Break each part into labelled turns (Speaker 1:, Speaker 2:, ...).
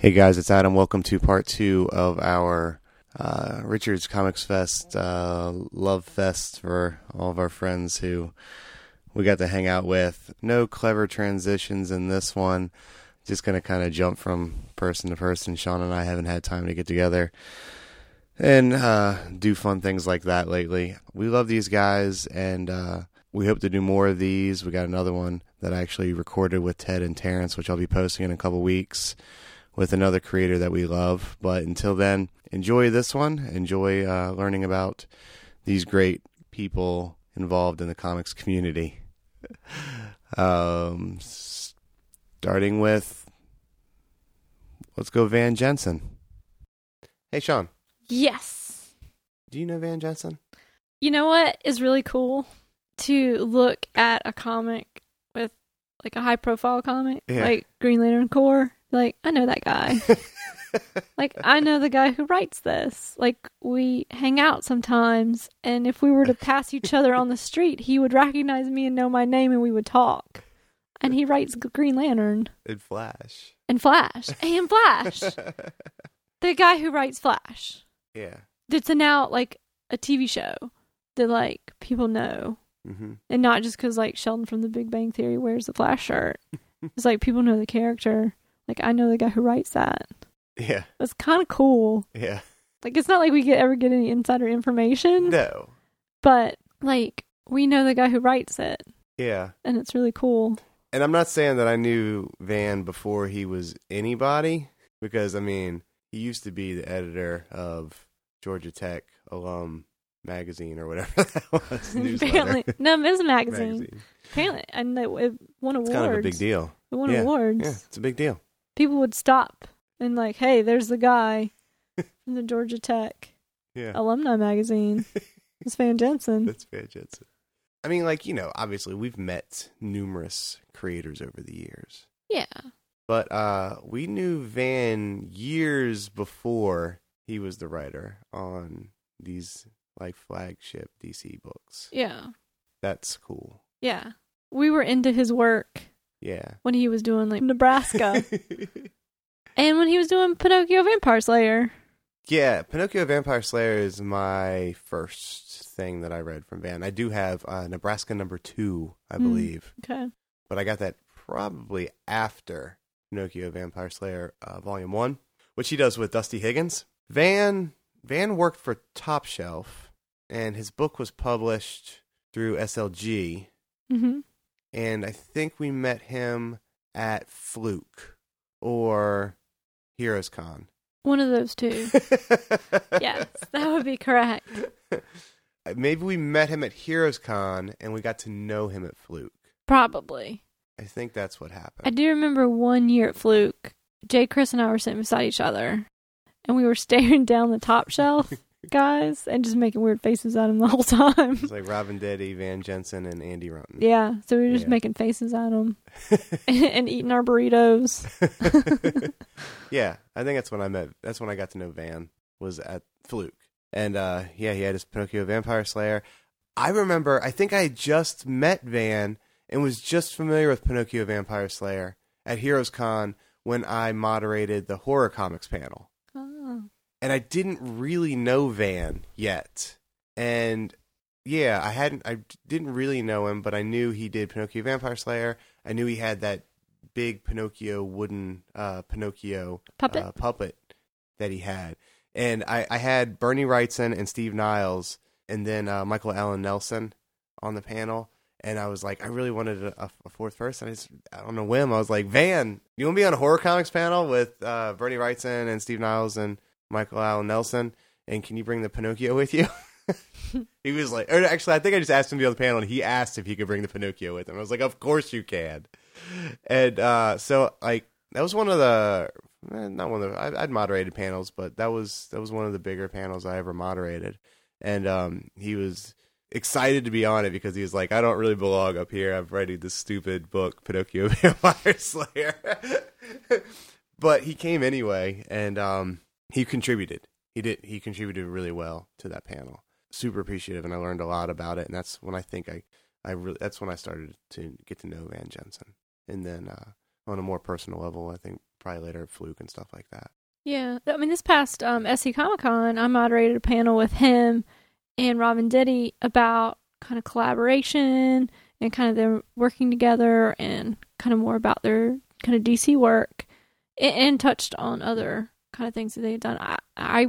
Speaker 1: Hey guys, it's Adam. Welcome to part two of our uh, Richards Comics Fest uh, Love Fest for all of our friends who we got to hang out with. No clever transitions in this one. Just going to kind of jump from person to person. Sean and I haven't had time to get together and uh, do fun things like that lately. We love these guys and uh, we hope to do more of these. We got another one that I actually recorded with Ted and Terrence, which I'll be posting in a couple weeks with another creator that we love. But until then, enjoy this one. Enjoy uh, learning about these great people involved in the comics community. um, starting with, let's go Van Jensen. Hey, Sean.
Speaker 2: Yes.
Speaker 1: Do you know Van Jensen?
Speaker 2: You know what is really cool? To look at a comic with like a high profile comic,
Speaker 1: Yeah.
Speaker 2: like Green Lantern Corps. Like, I know that guy. like, I know the guy who writes this. Like, we hang out sometimes, and if we were to pass each other on the street, he would recognize me and know my name, and we would talk. And he writes Green Lantern
Speaker 1: And Flash.
Speaker 2: and Flash and Flash. the guy who writes Flash.
Speaker 1: yeah.
Speaker 2: That's now like a TV show that like people know.
Speaker 1: hmm
Speaker 2: and not just because like Sheldon from The Big Bang Theory wears the Flash shirt. it's like people know the character. Like I know the guy who writes that.
Speaker 1: Yeah.
Speaker 2: That's kind of cool.
Speaker 1: Yeah.
Speaker 2: Like it's not like we get ever get any insider information,
Speaker 1: No.
Speaker 2: but like we know the guy who writes it,
Speaker 1: Yeah.
Speaker 2: and it's really cool.
Speaker 1: And I'm not saying that I knew Van before he was anybody, because I mean, he used to be the editor of Georgia Tech alum magazine or whatever that was.
Speaker 2: Apparently, no, Ms. Magazine.
Speaker 1: magazine.
Speaker 2: Apparently, and it, it won
Speaker 1: It's
Speaker 2: awards.
Speaker 1: kind of a big deal.
Speaker 2: It won
Speaker 1: Yeah,
Speaker 2: awards.
Speaker 1: Yeah, it's a big deal.
Speaker 2: People would stop and like, hey, there's the guy from the Georgia Tech
Speaker 1: Yeah.
Speaker 2: alumni magazine. It's Van Jensen.
Speaker 1: That's Van Jensen. I mean, like, you know, obviously we've met numerous creators over the years.
Speaker 2: Yeah.
Speaker 1: But uh we knew Van years before he was the writer on these like flagship DC books.
Speaker 2: Yeah.
Speaker 1: That's cool.
Speaker 2: Yeah. We were into his work
Speaker 1: Yeah.
Speaker 2: when he was doing like Nebraska and when he was doing Pinocchio Vampire Slayer.
Speaker 1: yeah, Pinocchio Vampire Slayer is my first thing that I read from Van. I do have uh, Nebraska number 2, I
Speaker 2: Hmm.
Speaker 1: believe,
Speaker 2: Okay.
Speaker 1: but I got that probably after Pinocchio Vampire Slayer uh, volume 1, which he does with Dusty Higgins. Van Van worked for Top Shelf and his book was published through SLG
Speaker 2: Mm-hmm.
Speaker 1: And I think we met him at Fluke or Heroes Con.
Speaker 2: One of those two. yes, that would be correct.
Speaker 1: Maybe we met him at Heroes Con and we got to know him at Fluke.
Speaker 2: Probably.
Speaker 1: I think that's what happened.
Speaker 2: I do remember one year at Fluke, Jay, Chris, and I were sitting beside each other, and we were staring down the top shelf, guys, and just making weird faces at him the whole time.
Speaker 1: It's like Rob Venditti, Van Jensen, and Andy Roten.
Speaker 2: yeah, so we were just
Speaker 1: Yeah.
Speaker 2: making faces at him and eating our burritos.
Speaker 1: yeah, I think that's when I met. That's when I got to know Van was at Fluke, and uh, yeah, he had his Pinocchio Vampire Slayer. I remember. I think I had just met Van and was just familiar with Pinocchio Vampire Slayer at Heroes Con when I moderated the horror comics panel. And I didn't really know Van yet, and yeah, I hadn't. I didn't really know him, but I knew he did Pinocchio Vampire Slayer. I knew he had that big Pinocchio wooden uh, Pinocchio
Speaker 2: Puppet?
Speaker 1: uh, puppet that he had. And I, I had Bernie Wrightson and Steve Niles and then uh, Michael Alan Nelson on the panel. And I was like, I really wanted a, a fourth person. I just, on a whim, I was like, Van, you want to be on a horror comics panel with uh, Bernie Wrightson and Steve Niles and Michael Alan Nelson? And can you bring the Pinocchio with you? he was like, or actually, I think I just asked him to be on the panel, and he asked if he could bring the Pinocchio with him. I was like, of course you can. And uh, so, like, that was one of the eh, not one of the I, I'd moderated panels, but that was that was one of the bigger panels I ever moderated. And um, he was excited to be on it because he was like, I don't really belong up here. I'm writing this stupid book, Pinocchio Vampire Slayer. but he came anyway, and um, he contributed. He did. He contributed really well to that panel. Super appreciative, and I learned a lot about it. And that's when I think I, I really that's when I started to get to know Van Jensen. And then uh, on a more personal level. I think probably later Fluke and stuff like that.
Speaker 2: Yeah, I mean, this past um, SC Comic Con, I moderated a panel with him and Rob Venditti about kind of collaboration and kind of them working together and kind of more about their kind of DC work and, and touched on other kind of things that they had done. I, I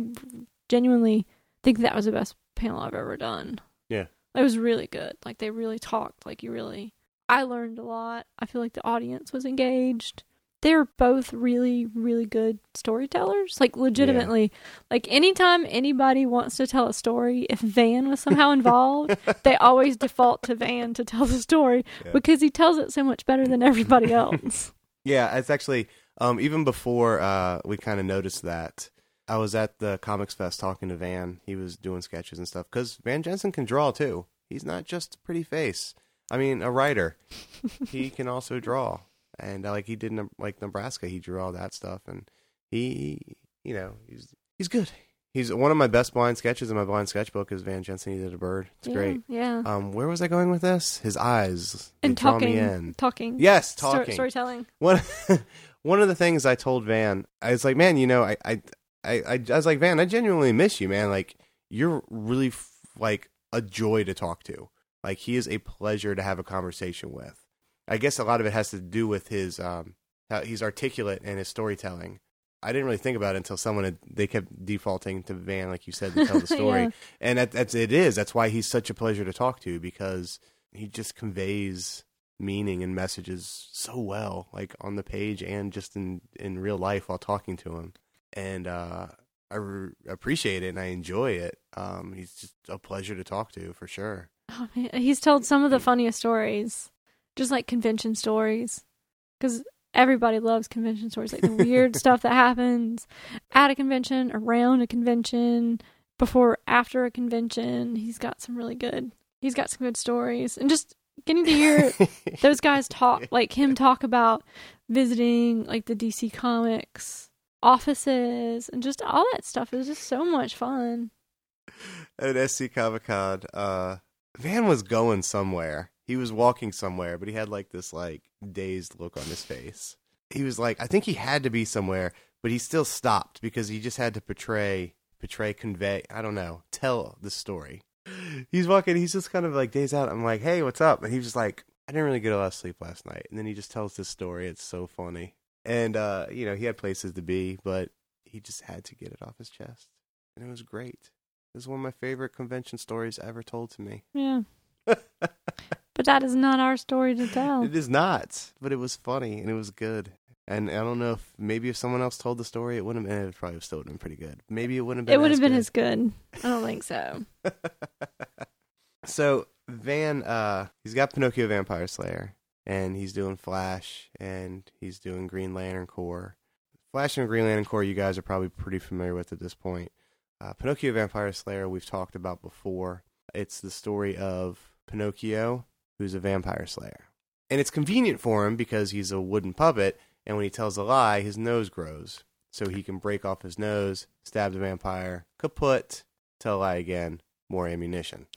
Speaker 2: genuinely think that was the best panel I've ever done.
Speaker 1: Yeah.
Speaker 2: It was really good. Like they really talked. Like you really, I learned a lot. I feel like the audience was engaged. They're both really, really good storytellers. Like legitimately, like anytime anybody wants to tell a story, if Van was somehow involved, they always default to Van to tell the story
Speaker 1: Yeah.
Speaker 2: because he tells it so much better than everybody else.
Speaker 1: Yeah, it's actually um, even before uh, we kind of noticed that. I was at the Comics Fest talking to Van. He was doing sketches and stuff because Van Jensen can draw too. He's not just a pretty face. I mean, a writer. he can also draw, and uh, like he did in like Nebraska, he drew all that stuff, and he, you know, he's he's good. He's one of my best blind sketches in my blind sketchbook is Van Jensen. He did a bird. It's
Speaker 2: Yeah,
Speaker 1: great.
Speaker 2: Yeah.
Speaker 1: Um, where was I going with this? His eyes
Speaker 2: and talking.
Speaker 1: in.
Speaker 2: Talking.
Speaker 1: Yes, talking.
Speaker 2: storytelling.
Speaker 1: one one of the things I told Van, I was like, man, you know, I I I, I was like, Van, I genuinely miss you, man. Like you're really f- like a joy to talk to. Like he is a pleasure to have a conversation with. I guess a lot of it has to do with his um how he's articulate and his storytelling. I didn't really think about it until someone had, they kept defaulting to Van, like you said, to tell the story,
Speaker 2: Yeah.
Speaker 1: and that, that's it is. That's why he's such a pleasure to talk to because he just conveys meaning and messages so well, like on the page and just in in real life while talking to him. And uh, I re- appreciate it and I enjoy it. Um, he's just a pleasure to talk to for sure.
Speaker 2: Oh, man. He's told some of the funniest stories, just like convention stories, because everybody loves convention stories, like the weird stuff that happens at a convention, around a convention, before, after a convention. He's got some really good. He's got some good stories, and just getting to hear those guys talk, like him talk about visiting like the DC Comics offices and just all that stuff is just so much fun.
Speaker 1: At SC Comic Con, uh, Van was going somewhere. He was walking somewhere, but he had like this like dazed look on his face. He was like, I think he had to be somewhere, but he still stopped because he just had to portray, portray, convey. I don't know, tell the story. He's walking. He's just kind of like days out. I'm like, hey, what's up? And he's just like, I didn't really get a lot of sleep last night. And then he just tells this story. It's so funny. And uh, you know, he had places to be, but he just had to get it off his chest, and it was great. This is one of my favorite convention stories ever told to me.
Speaker 2: Yeah. but that is not our story to tell.
Speaker 1: It is not, but it was funny and it was good. And I don't know if maybe if someone else told the story, it wouldn't have been. It probably still would have been pretty good. Maybe it wouldn't have been.
Speaker 2: It would have been
Speaker 1: good.
Speaker 2: as good. I don't think so.
Speaker 1: so Van, uh, he's got Pinocchio Vampire Slayer, and he's doing Flash, and he's doing Green Lantern Corps. Flash and Green Lantern Corps, you guys are probably pretty familiar with at this point. Uh, Pinocchio Vampire Slayer, we've talked about before. It's the story of Pinocchio, who's a vampire slayer. And it's convenient for him because he's a wooden puppet, and when he tells a lie, his nose grows. So he can break off his nose, stab the vampire, kaput, tell a lie again, more ammunition.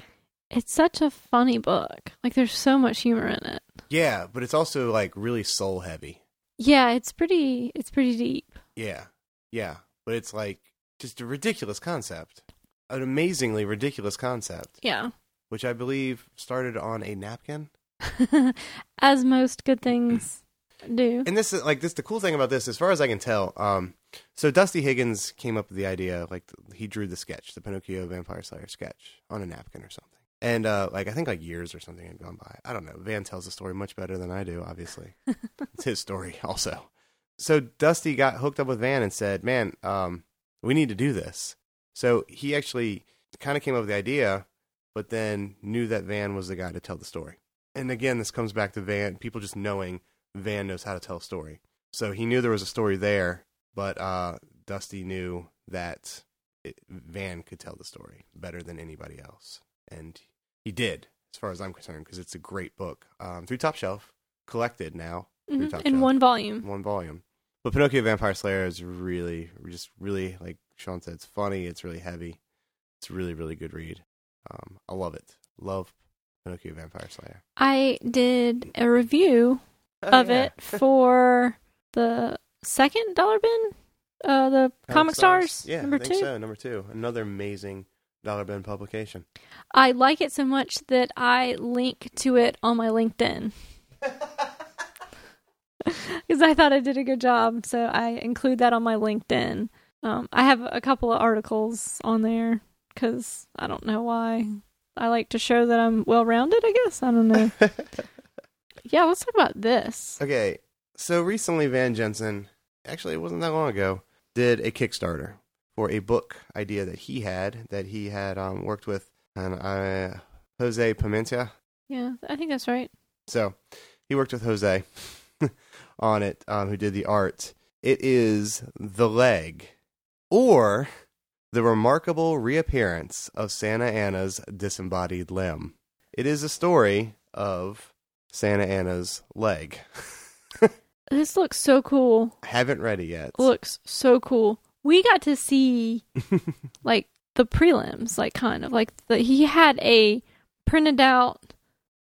Speaker 2: It's such a funny book. Like there's so much humor in it.
Speaker 1: Yeah, but it's also like really soul heavy.
Speaker 2: Yeah, it's pretty it's pretty deep.
Speaker 1: Yeah, yeah, but it's like just a ridiculous concept, an amazingly ridiculous concept,
Speaker 2: Yeah.
Speaker 1: which I believe started on a napkin.
Speaker 2: As most good things do.
Speaker 1: And this is like this. The cool thing about this, as far as I can tell, um, so Dusty Higgins came up with the idea. Like he drew the sketch, the Pinocchio Vampire Slayer sketch, on a napkin or something. And uh, like I think like years or something had gone by. I don't know. Van tells the story much better than I do. Obviously, it's his story also. So Dusty got hooked up with Van and said, "Man, um, we need to do this." So he actually kind of came up with the idea, but then knew that Van was the guy to tell the story. And again, this comes back to Van, people just knowing Van knows how to tell a story. So he knew there was a story there, but uh, Dusty knew that it, Van could tell the story better than anybody else. And he did, as far as I'm concerned, because it's a great book. Um, through Top Shelf, collected now,
Speaker 2: Mhm, In
Speaker 1: Shelf
Speaker 2: one volume.
Speaker 1: one volume. But Pinocchio Vampire Slayer is really, just really, like Sean said, it's funny. It's really heavy. It's a really, really good read. Um, I love it. Love Pinocchio Vampire Slayer.
Speaker 2: I did a review of
Speaker 1: Oh, yeah.
Speaker 2: it for the second dollar bin, uh, the Comic, Stars,
Speaker 1: Yeah,
Speaker 2: number
Speaker 1: I think
Speaker 2: two.
Speaker 1: so. Number two, another amazing dollar bin publication.
Speaker 2: I like it so much that I link to it on my LinkedIn because I thought I did a good job, so I include that on my LinkedIn. Um, I have a couple of articles on there because I don't know why. I like to show that I'm well rounded. I guess I don't know. yeah, let's talk about this.
Speaker 1: Okay, so recently Van Jensen, actually it wasn't that long ago, did a Kickstarter for a book idea that he had that he had um, worked with and uh, Jose Pimienta.
Speaker 2: Yeah, I think that's right.
Speaker 1: So he worked with Jose on it, um, who did the art. It is the leg, or the remarkable reappearance of Santa Anna's disembodied limb. It is a story of Santa Anna's leg.
Speaker 2: This looks so cool.
Speaker 1: I haven't read it yet.
Speaker 2: Looks so cool. We got to see like the prelims, like kind of like the he had a printed out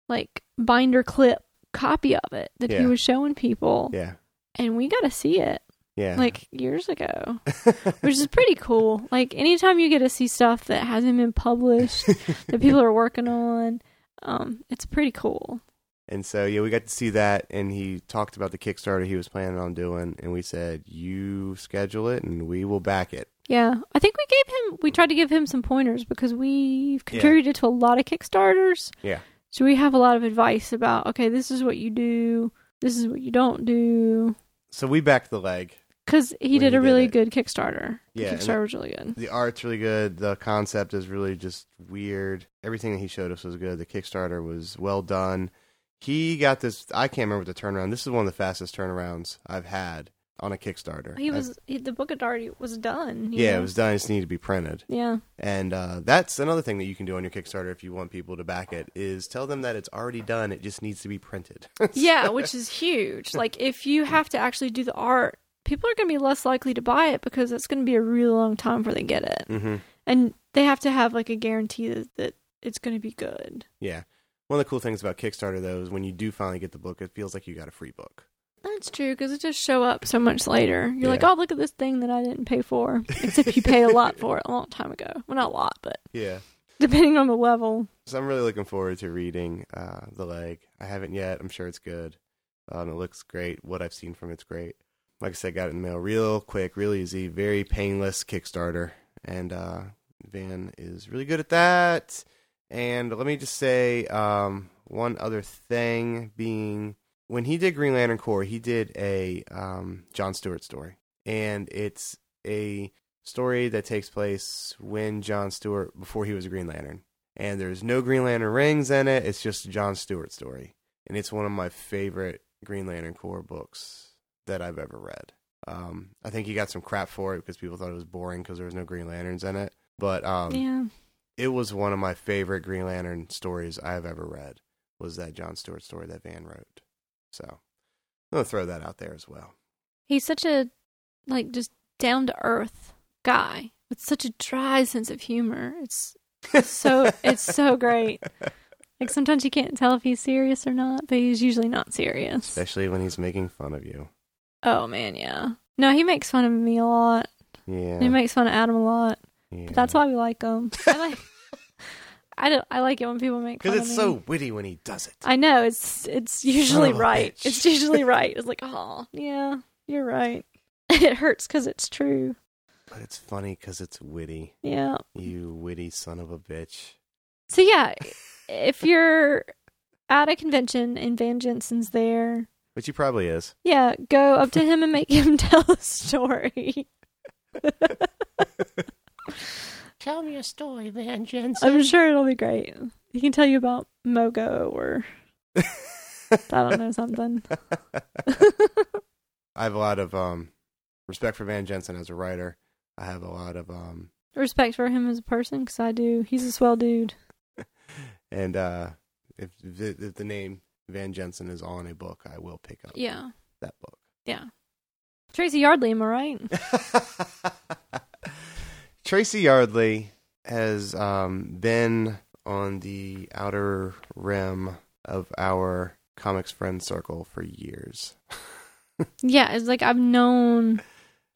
Speaker 2: like binder clip copy of it that he was showing people,
Speaker 1: yeah,
Speaker 2: and we got to see it
Speaker 1: yeah.
Speaker 2: like years ago, which is pretty cool. Like anytime you get to see stuff that hasn't been published that people are working on, um, it's pretty cool.
Speaker 1: And so yeah, we got to see that, and he talked about the Kickstarter he was planning on doing, and we said, "You schedule it, and we will back it."
Speaker 2: Yeah, I think we gave him. We tried to give him some pointers because we've contributed to a lot of Kickstarters.
Speaker 1: Yeah.
Speaker 2: So we have a lot of advice about okay, this is what you do, this is what you don't do.
Speaker 1: So we backed the leg.
Speaker 2: Because he did a
Speaker 1: did
Speaker 2: really
Speaker 1: it.
Speaker 2: good Kickstarter.
Speaker 1: Yeah, and
Speaker 2: Kickstarter was really good.
Speaker 1: The art's really good. The concept is really just weird. Everything that he showed us was good. The Kickstarter was well done. He got this. I can't remember the turnaround. This is one of the fastest turnarounds I've had on a Kickstarter.
Speaker 2: He was he, the book had already was done.
Speaker 1: yeah,
Speaker 2: know?
Speaker 1: it was done. It just needed to be printed.
Speaker 2: Yeah,
Speaker 1: And uh, that's another thing that you can do on your Kickstarter if you want people to back it is tell them that it's already done. It just needs to be printed.
Speaker 2: yeah, which is huge. Like if you have to actually do the art, people are going to be less likely to buy it because it's going to be a really long time before they get it,
Speaker 1: hmm
Speaker 2: and they have to have like a guarantee that, that it's going to be good.
Speaker 1: Yeah. One of the cool things about Kickstarter though is when you do finally get the book, it feels like you got a free book.
Speaker 2: That's true because it just show up so much later. You're like, oh, look at this thing that I didn't pay for. Except you pay a lot for it a long time ago. Well, not a lot, but
Speaker 1: Yeah.
Speaker 2: depending on the level.
Speaker 1: So I'm really looking forward to reading uh, The Leg. I haven't yet. I'm sure it's good. Um, it looks great. What I've seen from it's great. Like I said, got it in the mail real quick, real easy, very painless Kickstarter. And uh, Van is really good at that. And let me just say um, one other thing being when he did Green Lantern Corps, he did a um, John Stewart story. And it's a story that takes place when John Stewart, before he was a Green Lantern and there's no Green Lantern rings in it. It's just a John Stewart story, and it's one of my favorite Green Lantern Corps books that I've ever read. Um, I think he got some crap for it because people thought it was boring because there was no Green Lanterns in it, but um,
Speaker 2: yeah.
Speaker 1: It was one of my favorite Green Lantern stories I've ever read. Was that John Stewart story that Van wrote? So I'm gonna throw that out there as well.
Speaker 2: He's such a, like, just down to earth guy with such a dry sense of humor. It's so, it's so great. Like, sometimes you can't tell if he's serious or not, but he's usually not serious.
Speaker 1: especially when he's making fun of you.
Speaker 2: Oh, man, yeah. No, he makes fun of me a lot.
Speaker 1: Yeah,
Speaker 2: He makes fun of Adam a lot.
Speaker 1: Yeah.
Speaker 2: But that's why we like him. I like, I don't. I like it when people make
Speaker 1: because it's
Speaker 2: me.
Speaker 1: so witty when he does it.
Speaker 2: I know it's it's usually right.
Speaker 1: bitch.
Speaker 2: It's usually right. It's like, oh yeah, you're right. It hurts because it's true.
Speaker 1: But it's funny because it's witty.
Speaker 2: Yeah.
Speaker 1: You witty son of a bitch.
Speaker 2: So yeah, if you're at a convention and Van Jensen's there,
Speaker 1: Which he probably is.
Speaker 2: yeah, go up to him and make him tell a story.
Speaker 1: Tell me a story, Van Jensen.
Speaker 2: I'm sure it'll be great. He can tell you about Mogo or I don't know something.
Speaker 1: I have a lot of um, respect for Van Jensen as a writer. I have a lot of um,
Speaker 2: Respect for him as a person because I do. He's a swell dude.
Speaker 1: and uh, if, if if the name Van Jensen is on a book, I will pick up
Speaker 2: Yeah.
Speaker 1: that book.
Speaker 2: Yeah. Tracy Yardley, am I right?
Speaker 1: Tracy Yardley has um, been on the outer rim of our comics friend circle for years.
Speaker 2: Yeah, it's like I've known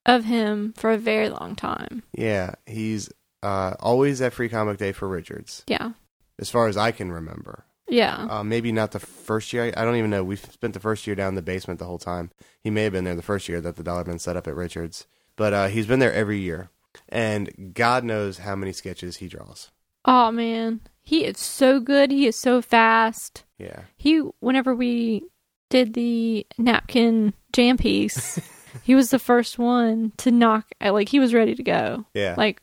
Speaker 2: of him for a very long time.
Speaker 1: Yeah, he's uh, always at Free Comic Day for Richards,
Speaker 2: Yeah.
Speaker 1: as far as I can remember.
Speaker 2: Yeah.
Speaker 1: Uh, maybe not the first year. I don't even know. We spent the first year down in the basement the whole time. He may have been there the first year that the dollar bin set up at Richards, but uh, he's been there every year, and God knows how many sketches he draws.
Speaker 2: Oh man, he is so good. He is so fast.
Speaker 1: Yeah,
Speaker 2: He whenever we did the napkin jam piece, he was the first one to knock like he was ready to go.
Speaker 1: yeah.
Speaker 2: Like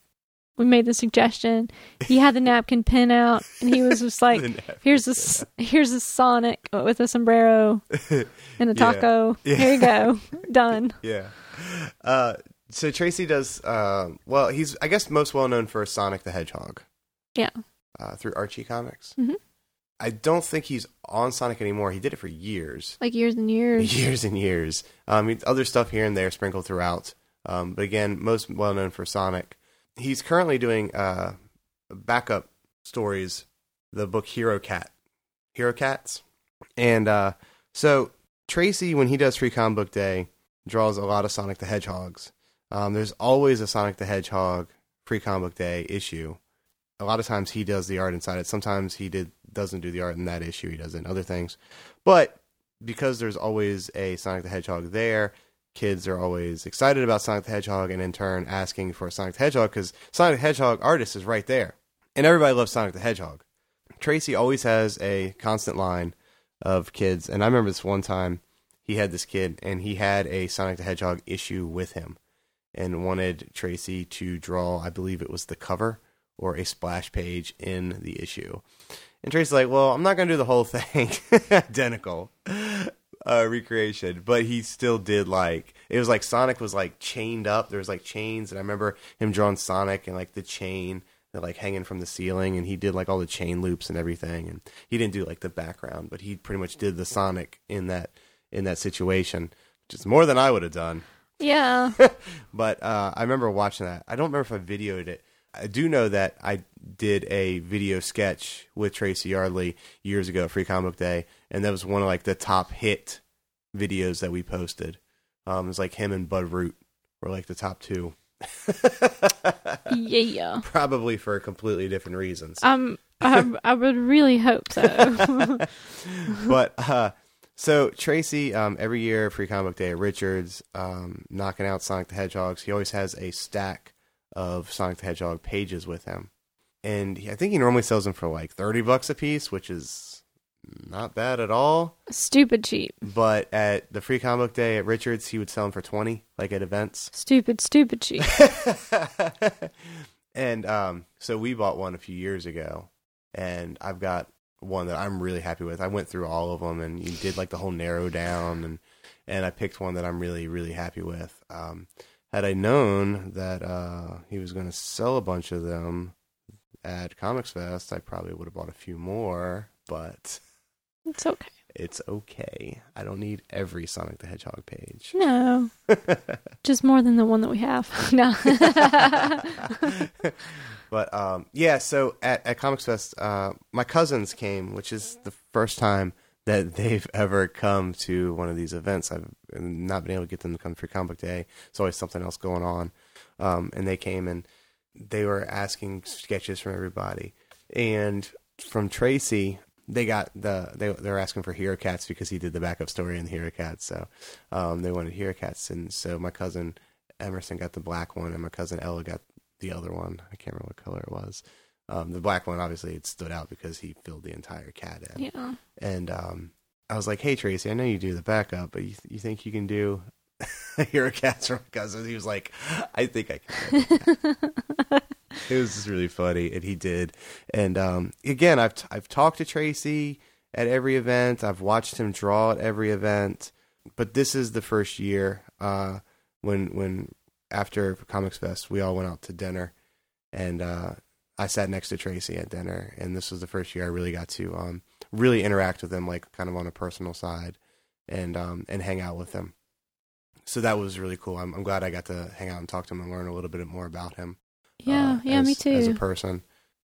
Speaker 2: we made the suggestion. He had the napkin pin out and he was just like here's this here's a Sonic with a sombrero and a
Speaker 1: Yeah.
Speaker 2: taco.
Speaker 1: Yeah.
Speaker 2: Here you go. Done.
Speaker 1: yeah. Uh, so Tracy does. Uh, well, he's I guess most well known for Sonic the Hedgehog.
Speaker 2: Yeah.
Speaker 1: Uh, through Archie Comics.
Speaker 2: Mhm.
Speaker 1: I don't think he's on Sonic anymore. He did it for years.
Speaker 2: Like years and years.
Speaker 1: years and years. Um, other stuff here and there sprinkled throughout. Um, but again, most well known for Sonic. He's currently doing uh, backup stories, the book Hero Cat, Hero Cats, and uh, so Tracy, when he does Free Comic Book Day, draws a lot of Sonic the Hedgehogs. Um, there's always a Sonic the Hedgehog pre comic Book Day issue. A lot of times he does the art inside it. Sometimes he did doesn't do the art in that issue. He does it in other things. But because there's always a Sonic the Hedgehog there, kids are always excited about Sonic the Hedgehog and in turn asking for Sonic the Hedgehog because Sonic the Hedgehog artist is right there. And everybody loves Sonic the Hedgehog. Tracy always has a constant line of kids. And I remember this one time he had this kid and he had a Sonic the Hedgehog issue with him and wanted Tracy to draw, I believe it was the cover or a splash page in the issue. And Tracy's like, well, I'm not going to do the whole thing identical uh, recreation, but he still did like, it was like Sonic was like chained up. There was like chains. And I remember him drawing Sonic and like the chain that like hanging from the ceiling. And he did like all the chain loops and everything. And he didn't do like the background, but he pretty much did the Sonic in that, in that situation, which is more than I would have done.
Speaker 2: Yeah.
Speaker 1: But uh, I remember watching that. I don't remember if I videoed it. I do know that I did a video sketch with Tracy Yardley years ago at Free Comic Book Day, and that was one of like the top hit videos that we posted. Um, it was like him and Bud Root were like the top two,
Speaker 2: yeah.
Speaker 1: probably for completely different reasons.
Speaker 2: Um I, I would really hope so.
Speaker 1: but uh, so Tracy, um, every year Free Comic Book Day at Richards, um, knocking out Sonic the Hedgehogs. He always has a stack of Sonic the Hedgehog pages with him, and he, I think he normally sells them for like thirty bucks a piece, which is not bad at all.
Speaker 2: Stupid cheap.
Speaker 1: But at the Free Comic Book Day at Richards, he would sell them for twenty, like at events.
Speaker 2: Stupid, stupid cheap.
Speaker 1: and um, so we bought one a few years ago, and I've got one that I'm really happy with. I went through all of them, and you did like the whole narrow down, and and I picked one that I'm really really happy with. Um, had I known that uh, he was going to sell a bunch of them at Comics Fest, I probably would have bought a few more. But
Speaker 2: It's okay.
Speaker 1: it's okay. I don't need every Sonic the Hedgehog page.
Speaker 2: No. Just more than the one that we have. No.
Speaker 1: but um, yeah, so at, at Comics Fest, uh, my cousins came, which is the first time that they've ever come to one of these events. I've not been able to get them to come for Comic Day. It's always something else going on. Um, and they came and they were asking sketches from everybody. And from Tracy, they got the they they were asking for Hero Cats because he did the backup story in Hero Cats. So um, they wanted Hero Cats, and so my cousin Emerson got the black one, and my cousin Ella got the other one. I can't remember what color it was. Um, the black one, obviously, it stood out because he filled the entire cat in.
Speaker 2: yeah.
Speaker 1: And um, I was like, "Hey Tracy, I know you do the backup, but you you think you can do Hero Cats from Cousins?" He was like, "I think I can." it was just really funny, and he did. And um, again, I've t- I've talked to Tracy at every event. I've watched him draw at every event, but this is the first year uh, when when after Comics Fest we all went out to dinner, and uh, I sat next to Tracy at dinner, and this was the first year I really got to um, really interact with him, like kind of on a personal side, and um, and hang out with him. So that was really cool. I'm, I'm glad I got to hang out and talk to him and learn a little bit more about him.
Speaker 2: Yeah,
Speaker 1: uh,
Speaker 2: yeah,
Speaker 1: as,
Speaker 2: me too.
Speaker 1: As a person,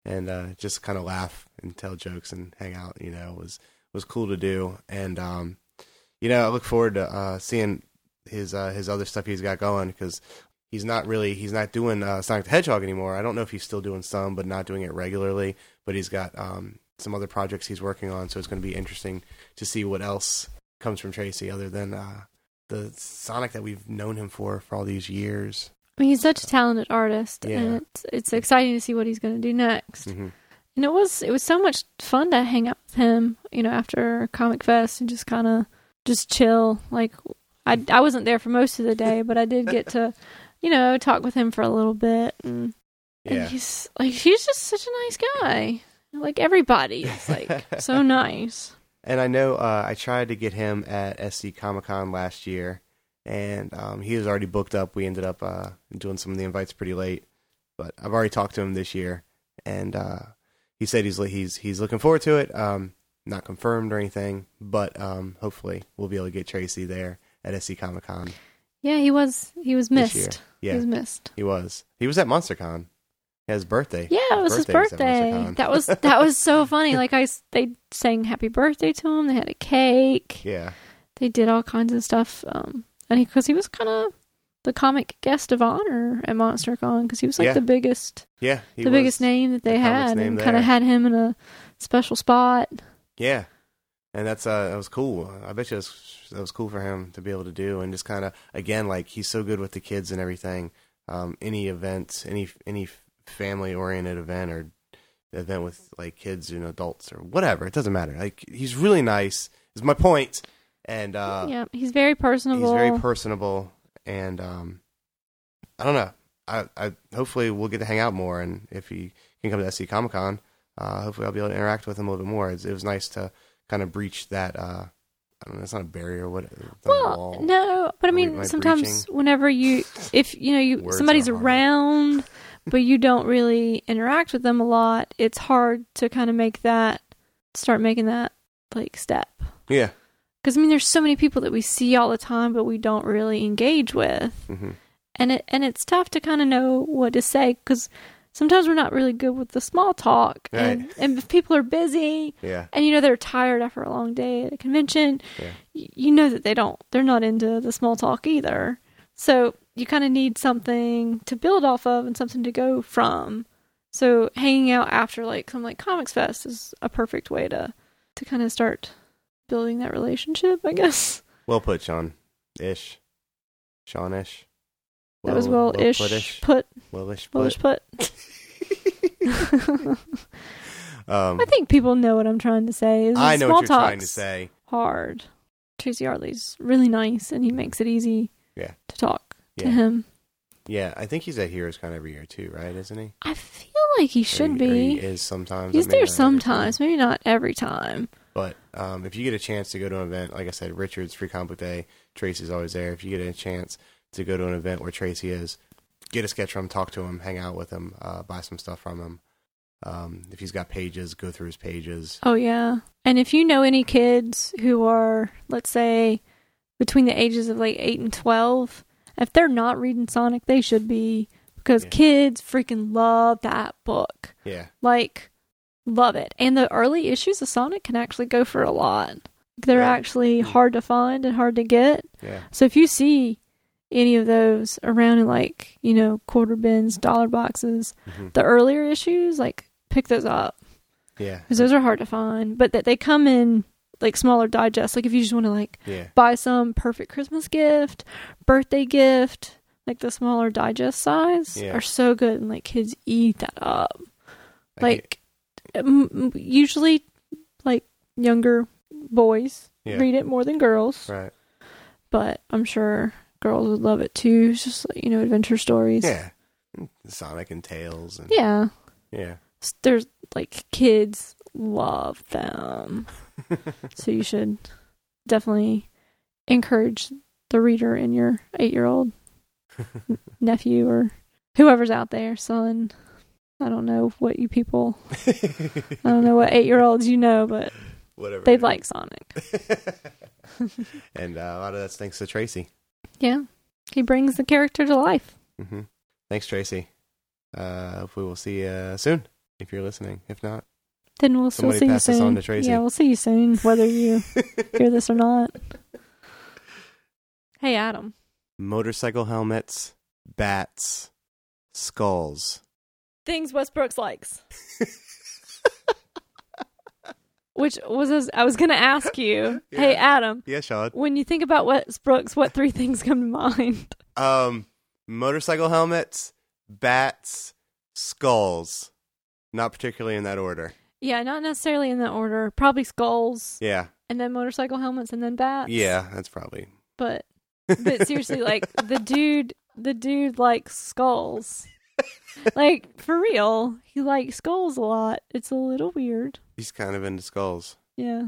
Speaker 1: and uh, just kind of laugh and tell jokes and hang out, you know, was was cool to do, and um, you know, I look forward to uh, seeing his uh, his other stuff he's got going because he's not really he's not doing uh, Sonic the Hedgehog anymore. I don't know if he's still doing some, but not doing it regularly. But he's got um, some other projects he's working on, so it's going to be interesting to see what else comes from Tracy other than uh, the Sonic that we've known him for for all these years.
Speaker 2: I mean, he's such a talented artist,
Speaker 1: Yeah.
Speaker 2: and it's it's exciting to see what he's going to do next.
Speaker 1: hmm
Speaker 2: And it was it was so much fun to hang out with him, you know, after Comic Fest and just kind of just chill. Like I I wasn't there for most of the day, but I did get to, you know, talk with him for a little bit, and, and he's like he's just such a nice guy. Like everybody is like so nice.
Speaker 1: and I know uh, I tried to get him at SC Comic Con last year, and um, he was already booked up. We ended up uh, doing some of the invites pretty late, but I've already talked to him this year, and uh, he said he's he's he's looking forward to it. Um, not confirmed or anything, but um, hopefully we'll be able to get Tracy there at SC Comic Con
Speaker 2: Yeah, he was he was missed.
Speaker 1: Yeah,
Speaker 2: He was missed.
Speaker 1: he was. He was at MonsterCon. Yeah, his birthday.
Speaker 2: Yeah, it was his
Speaker 1: birthday was.
Speaker 2: That was that was so funny. Like I, they sang happy birthday to him. They had a cake.
Speaker 1: Yeah,
Speaker 2: They did all kinds of stuff. Um, and he, because he, was kind of the comic guest of honor at MonsterCon because he was like
Speaker 1: Yeah.
Speaker 2: the biggest,
Speaker 1: yeah.
Speaker 2: The biggest name that they
Speaker 1: the
Speaker 2: had, and kind of had him in a special spot.
Speaker 1: Yeah, and that's uh that was cool. I bet you it was, that was cool for him to be able to do, and just kind of again like he's so good with the kids and everything. Um, any event, any any family oriented event or event with like kids and adults or whatever, it doesn't matter. Like he's really nice. Is my point. point, and uh,
Speaker 2: yeah, he's very personable.
Speaker 1: he's very personable, and um, I don't know. I, I hopefully we'll get to hang out more, and if he can come to SC Comic Con, uh, hopefully I'll be able to interact with him a little bit more. It's, it was nice to kind of breach that. Uh, I don't know. It's not a barrier. What?
Speaker 2: well, no, but I mean, sometimes whenever you, if you know, you
Speaker 1: Words
Speaker 2: somebody's around, but you don't really interact with them a lot, it's hard to kind of make that, start making that like step.
Speaker 1: Yeah.
Speaker 2: Because I mean, there's so many people that we see all the time, but we don't really engage with,
Speaker 1: hmm
Speaker 2: and it and it's tough to kind of know what to say because sometimes we're not really good with the small talk, and
Speaker 1: Right.
Speaker 2: and if people are busy,
Speaker 1: Yeah.
Speaker 2: and you know they're tired after a long day at a convention
Speaker 1: Yeah.
Speaker 2: y- you know that they don't they're not into the small talk either so you kind of need something to build off of and something to go from so hanging out after like some like comics fest is a perfect way to to kind of start building that relationship i guess
Speaker 1: Well put, Sean. Ish. Sean ish.
Speaker 2: That was well ish put
Speaker 1: Well-ish put.
Speaker 2: put
Speaker 1: Um,
Speaker 2: i think people know what i'm trying to say is
Speaker 1: I know
Speaker 2: small
Speaker 1: what you're trying to say.
Speaker 2: hard tracy Yardley's really nice and he makes it easy
Speaker 1: Yeah.
Speaker 2: to talk to him
Speaker 1: Yeah, I think he's at Heroes Con every year too, right? Isn't he?
Speaker 2: I feel like he should
Speaker 1: he- or he is sometimes.
Speaker 2: He's there
Speaker 1: not every time.
Speaker 2: sometimes, maybe not every time.
Speaker 1: But um, if you get a chance to go to an event, like I said, Richard's Free Comic Book Day, Tracy's always there. If you get a chance to go to an event where Tracy is, get a sketch from him, talk to him, hang out with him, uh, buy some stuff from him. Um, if he's got pages, go through his pages.
Speaker 2: Oh yeah. And if you know any kids who are, let's say, between the ages of like eight and twelve, if they're not reading Sonic, they should be because
Speaker 1: Yeah.
Speaker 2: kids freaking love that book.
Speaker 1: Yeah,
Speaker 2: Like, love it. And the early issues of Sonic can actually go for a lot. They're actually hard to find and hard to get.
Speaker 1: yeah,
Speaker 2: So if you see any of those around in like, you know, quarter bins, dollar boxes,
Speaker 1: hmm
Speaker 2: the earlier issues, like pick those up
Speaker 1: yeah,
Speaker 2: because those are hard to find. But that they come in like smaller digests. Like if you just want to like
Speaker 1: yeah,
Speaker 2: buy some perfect Christmas gift, birthday gift, like the smaller digest size
Speaker 1: Yeah.
Speaker 2: are so good, and like kids eat that up. Like m- usually, like younger boys
Speaker 1: Yeah.
Speaker 2: read it more than girls,
Speaker 1: right,
Speaker 2: but I'm sure girls would love it too. It's just like, you know adventure stories.
Speaker 1: yeah, Sonic and Tails, and
Speaker 2: yeah.
Speaker 1: yeah,
Speaker 2: there's like kids love them. so you should definitely encourage the reader in your eight year old nephew or whoever's out there, son. I don't know what you people, I don't know what eight year olds you know, but
Speaker 1: whatever.
Speaker 2: they'd like Sonic.
Speaker 1: and uh, a lot of that's thanks to Tracy.
Speaker 2: Yeah. He brings the character to life.
Speaker 1: hmm Thanks, Tracy. Uh, we'll see you soon if you're listening. If not,
Speaker 2: Then we'll still
Speaker 1: Somebody
Speaker 2: see you
Speaker 1: pass this
Speaker 2: soon.
Speaker 1: on to Tracy.
Speaker 2: Yeah, we'll see you soon, whether you hear this or not. Hey, Adam.
Speaker 1: Motorcycle helmets, bats, skulls.
Speaker 2: Things Wes Brooks likes. Which was I was going to ask you. Hey, Adam.
Speaker 1: Yeah, Sean.
Speaker 2: When you think about Wes Brooks, what three things come to mind?
Speaker 1: Um, motorcycle helmets, bats, skulls. Not particularly in that order.
Speaker 2: Yeah, not necessarily in that order. Probably skulls,
Speaker 1: Yeah,
Speaker 2: and then motorcycle helmets, and then bats.
Speaker 1: yeah, that's probably.
Speaker 2: but but seriously, like the dude, the dude likes skulls. like for real, he likes skulls a lot. It's a little weird.
Speaker 1: He's kind of into skulls
Speaker 2: Yeah,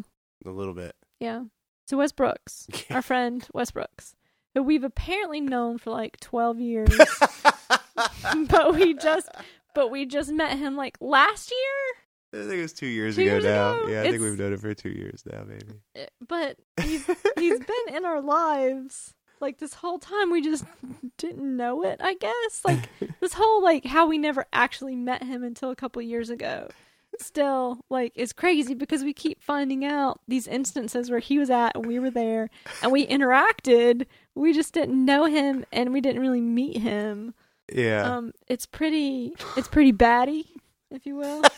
Speaker 1: a little bit.
Speaker 2: yeah. So Wes Brooks, our friend Wes Brooks, who we've apparently known for like twelve years, but we just but we just met him like last year.
Speaker 1: I think it was two years
Speaker 2: Two
Speaker 1: ago
Speaker 2: years
Speaker 1: now.
Speaker 2: ago?
Speaker 1: Yeah, I think we've known him for two years now, maybe.
Speaker 2: Uh, But he's he's been in our lives like this whole time. We just didn't know it. I guess like this whole like how we never actually met him until a couple years ago. Still, like, is crazy because we keep finding out these instances where he was at and we were there and we interacted. We just didn't know him and we didn't really meet him.
Speaker 1: Yeah.
Speaker 2: Um, it's pretty, it's pretty batty, if you will.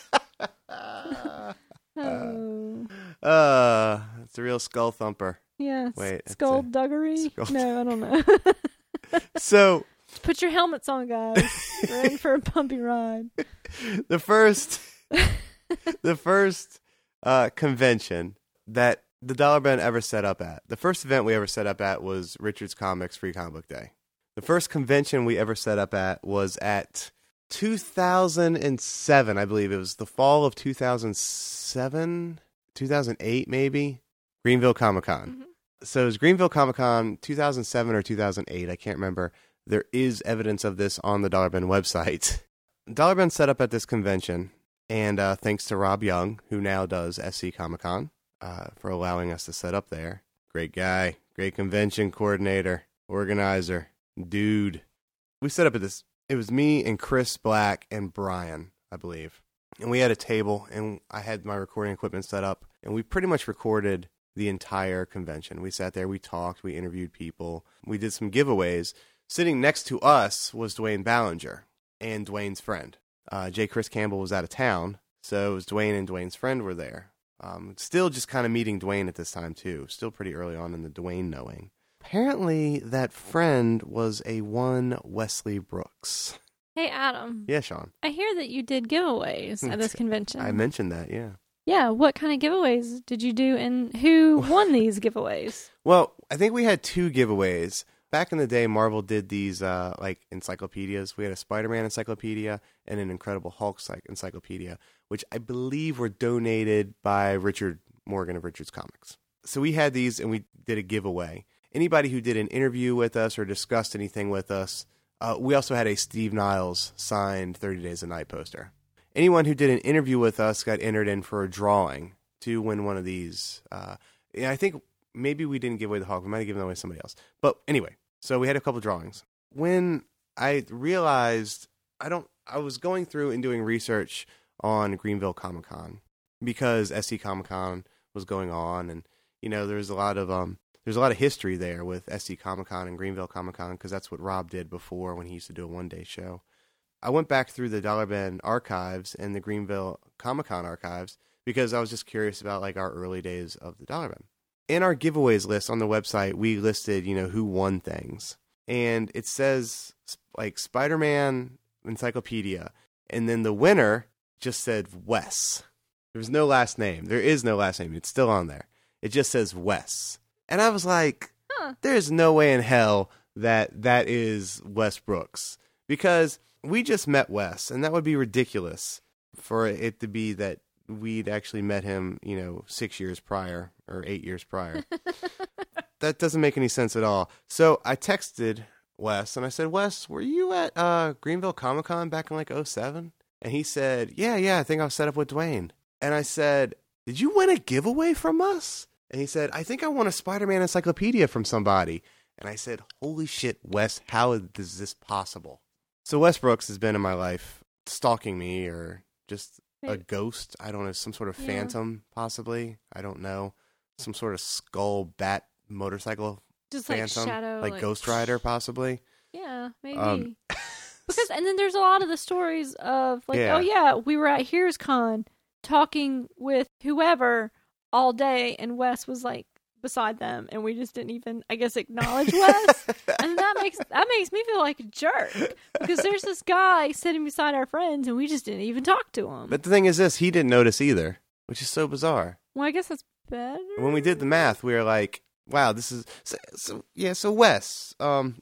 Speaker 2: oh,
Speaker 1: uh, it's a real skull thumper.
Speaker 2: Yeah.
Speaker 1: Wait,
Speaker 2: skullduggery.
Speaker 1: Skull-
Speaker 2: No, I don't know.
Speaker 1: So
Speaker 2: Put your helmets on, guys. We're in for a bumpy ride.
Speaker 1: the first, the first uh, convention that the Dollar Bin ever set up at, the first event we ever set up at was Richard's Comics Free Comic Book Day. The first convention we ever set up at was at 2007, I believe. It was the fall of 2007, 2008, maybe. Greenville Comic Con.
Speaker 2: Mhm.
Speaker 1: So it was Greenville Comic Con 2007 or 2008. I can't remember. There is evidence of this on the Dollar Bin website. Dollar Bin set up at this convention, and uh, thanks to Rob Young, who now does SC Comic Con, uh, for allowing us to set up there. Great guy, great convention coordinator, organizer, dude. We set up at this. It was me and Chris Black and Brian, I believe. And we had a table, and I had my recording equipment set up, and we pretty much recorded the entire convention. We sat there, we talked, we interviewed people, we did some giveaways. Sitting next to us was Dwayne Ballinger and Dwayne's friend. Uh, J. Chris Campbell was out of town, so it was Dwayne and Dwayne's friend were there. Um, still just kind of meeting Dwayne at this time, too. Still pretty early on in the Dwayne knowing. Apparently, that friend was a one Wesley Brooks.
Speaker 2: Hey, Adam.
Speaker 1: Yeah, Sean.
Speaker 2: I hear that you did giveaways at this convention.
Speaker 1: I mentioned that, yeah.
Speaker 2: Yeah, what kind of giveaways did you do and who won these giveaways?
Speaker 1: Well, I think we had two giveaways. Back in the day, Marvel did these uh, like encyclopedias. We had a Spider-Man encyclopedia and an Incredible Hulk encyclopedia, which I believe were donated by Richard Morgan of Richard's Comics. So we had these, and we did a giveaway. Anybody who did an interview with us or discussed anything with us, uh, we also had a Steve Niles signed 30 Days a Night poster. Anyone who did an interview with us got entered in for a drawing to win one of these. Uh, I think maybe we didn't give away the Hulk. We might have given away somebody else. But anyway, so we had a couple drawings. When I realized I don't, I was going through and doing research on Greenville Comic Con because SC Comic Con was going on, and you know there's a lot of um there's a lot of history there with SC Comic Con and Greenville Comic Con because that's what Rob did before when he used to do a one day show. I went back through the Dollar Bin archives and the Greenville Comic Con archives because I was just curious about like our early days of the Dollar Bin. In our giveaways list on the website, we listed, you know, who won things. And it says like Spider Man Encyclopedia. And then the winner just said Wes. There was no last name. There is no last name. It's still on there. It just says Wes. And I was like,
Speaker 2: Huh.
Speaker 1: there's no way in hell that that is Wes Brooks. Because we just met Wes, and that would be ridiculous for it to be that we'd actually met him, you know, six years prior or eight years prior. that doesn't make any sense at all. So I texted Wes and I said, Wes, were you at uh, Greenville Comic Con back in like 07? And he said, Yeah, yeah, I think I was set up with Dwayne. And I said, Did you win a giveaway from us? And he said, I think I won a Spider Man encyclopedia from somebody. And I said, Holy shit, Wes, how is this possible? So Wes Brooks has been in my life stalking me or just a ghost. I don't know, some sort of
Speaker 2: Yeah.
Speaker 1: phantom, possibly. I don't know. Some sort of skull bat motorcycle
Speaker 2: just like
Speaker 1: phantom,
Speaker 2: shadow,
Speaker 1: like Ghost Rider, possibly.
Speaker 2: Yeah, maybe.
Speaker 1: Um,
Speaker 2: because and then there's a lot of the stories of like,
Speaker 1: Yeah.
Speaker 2: oh yeah, we were at Heroes Con talking with whoever all day, and Wes was like beside them, and we just didn't even, I guess, acknowledge Wes. and that makes that makes me feel like a jerk because there's this guy sitting beside our friends, and we just didn't even talk to him.
Speaker 1: But the thing is, this he didn't notice either, which is so bizarre.
Speaker 2: well, I guess that's better.
Speaker 1: When we did the math, we were like, "Wow, this is so." so yeah, so Wes, um,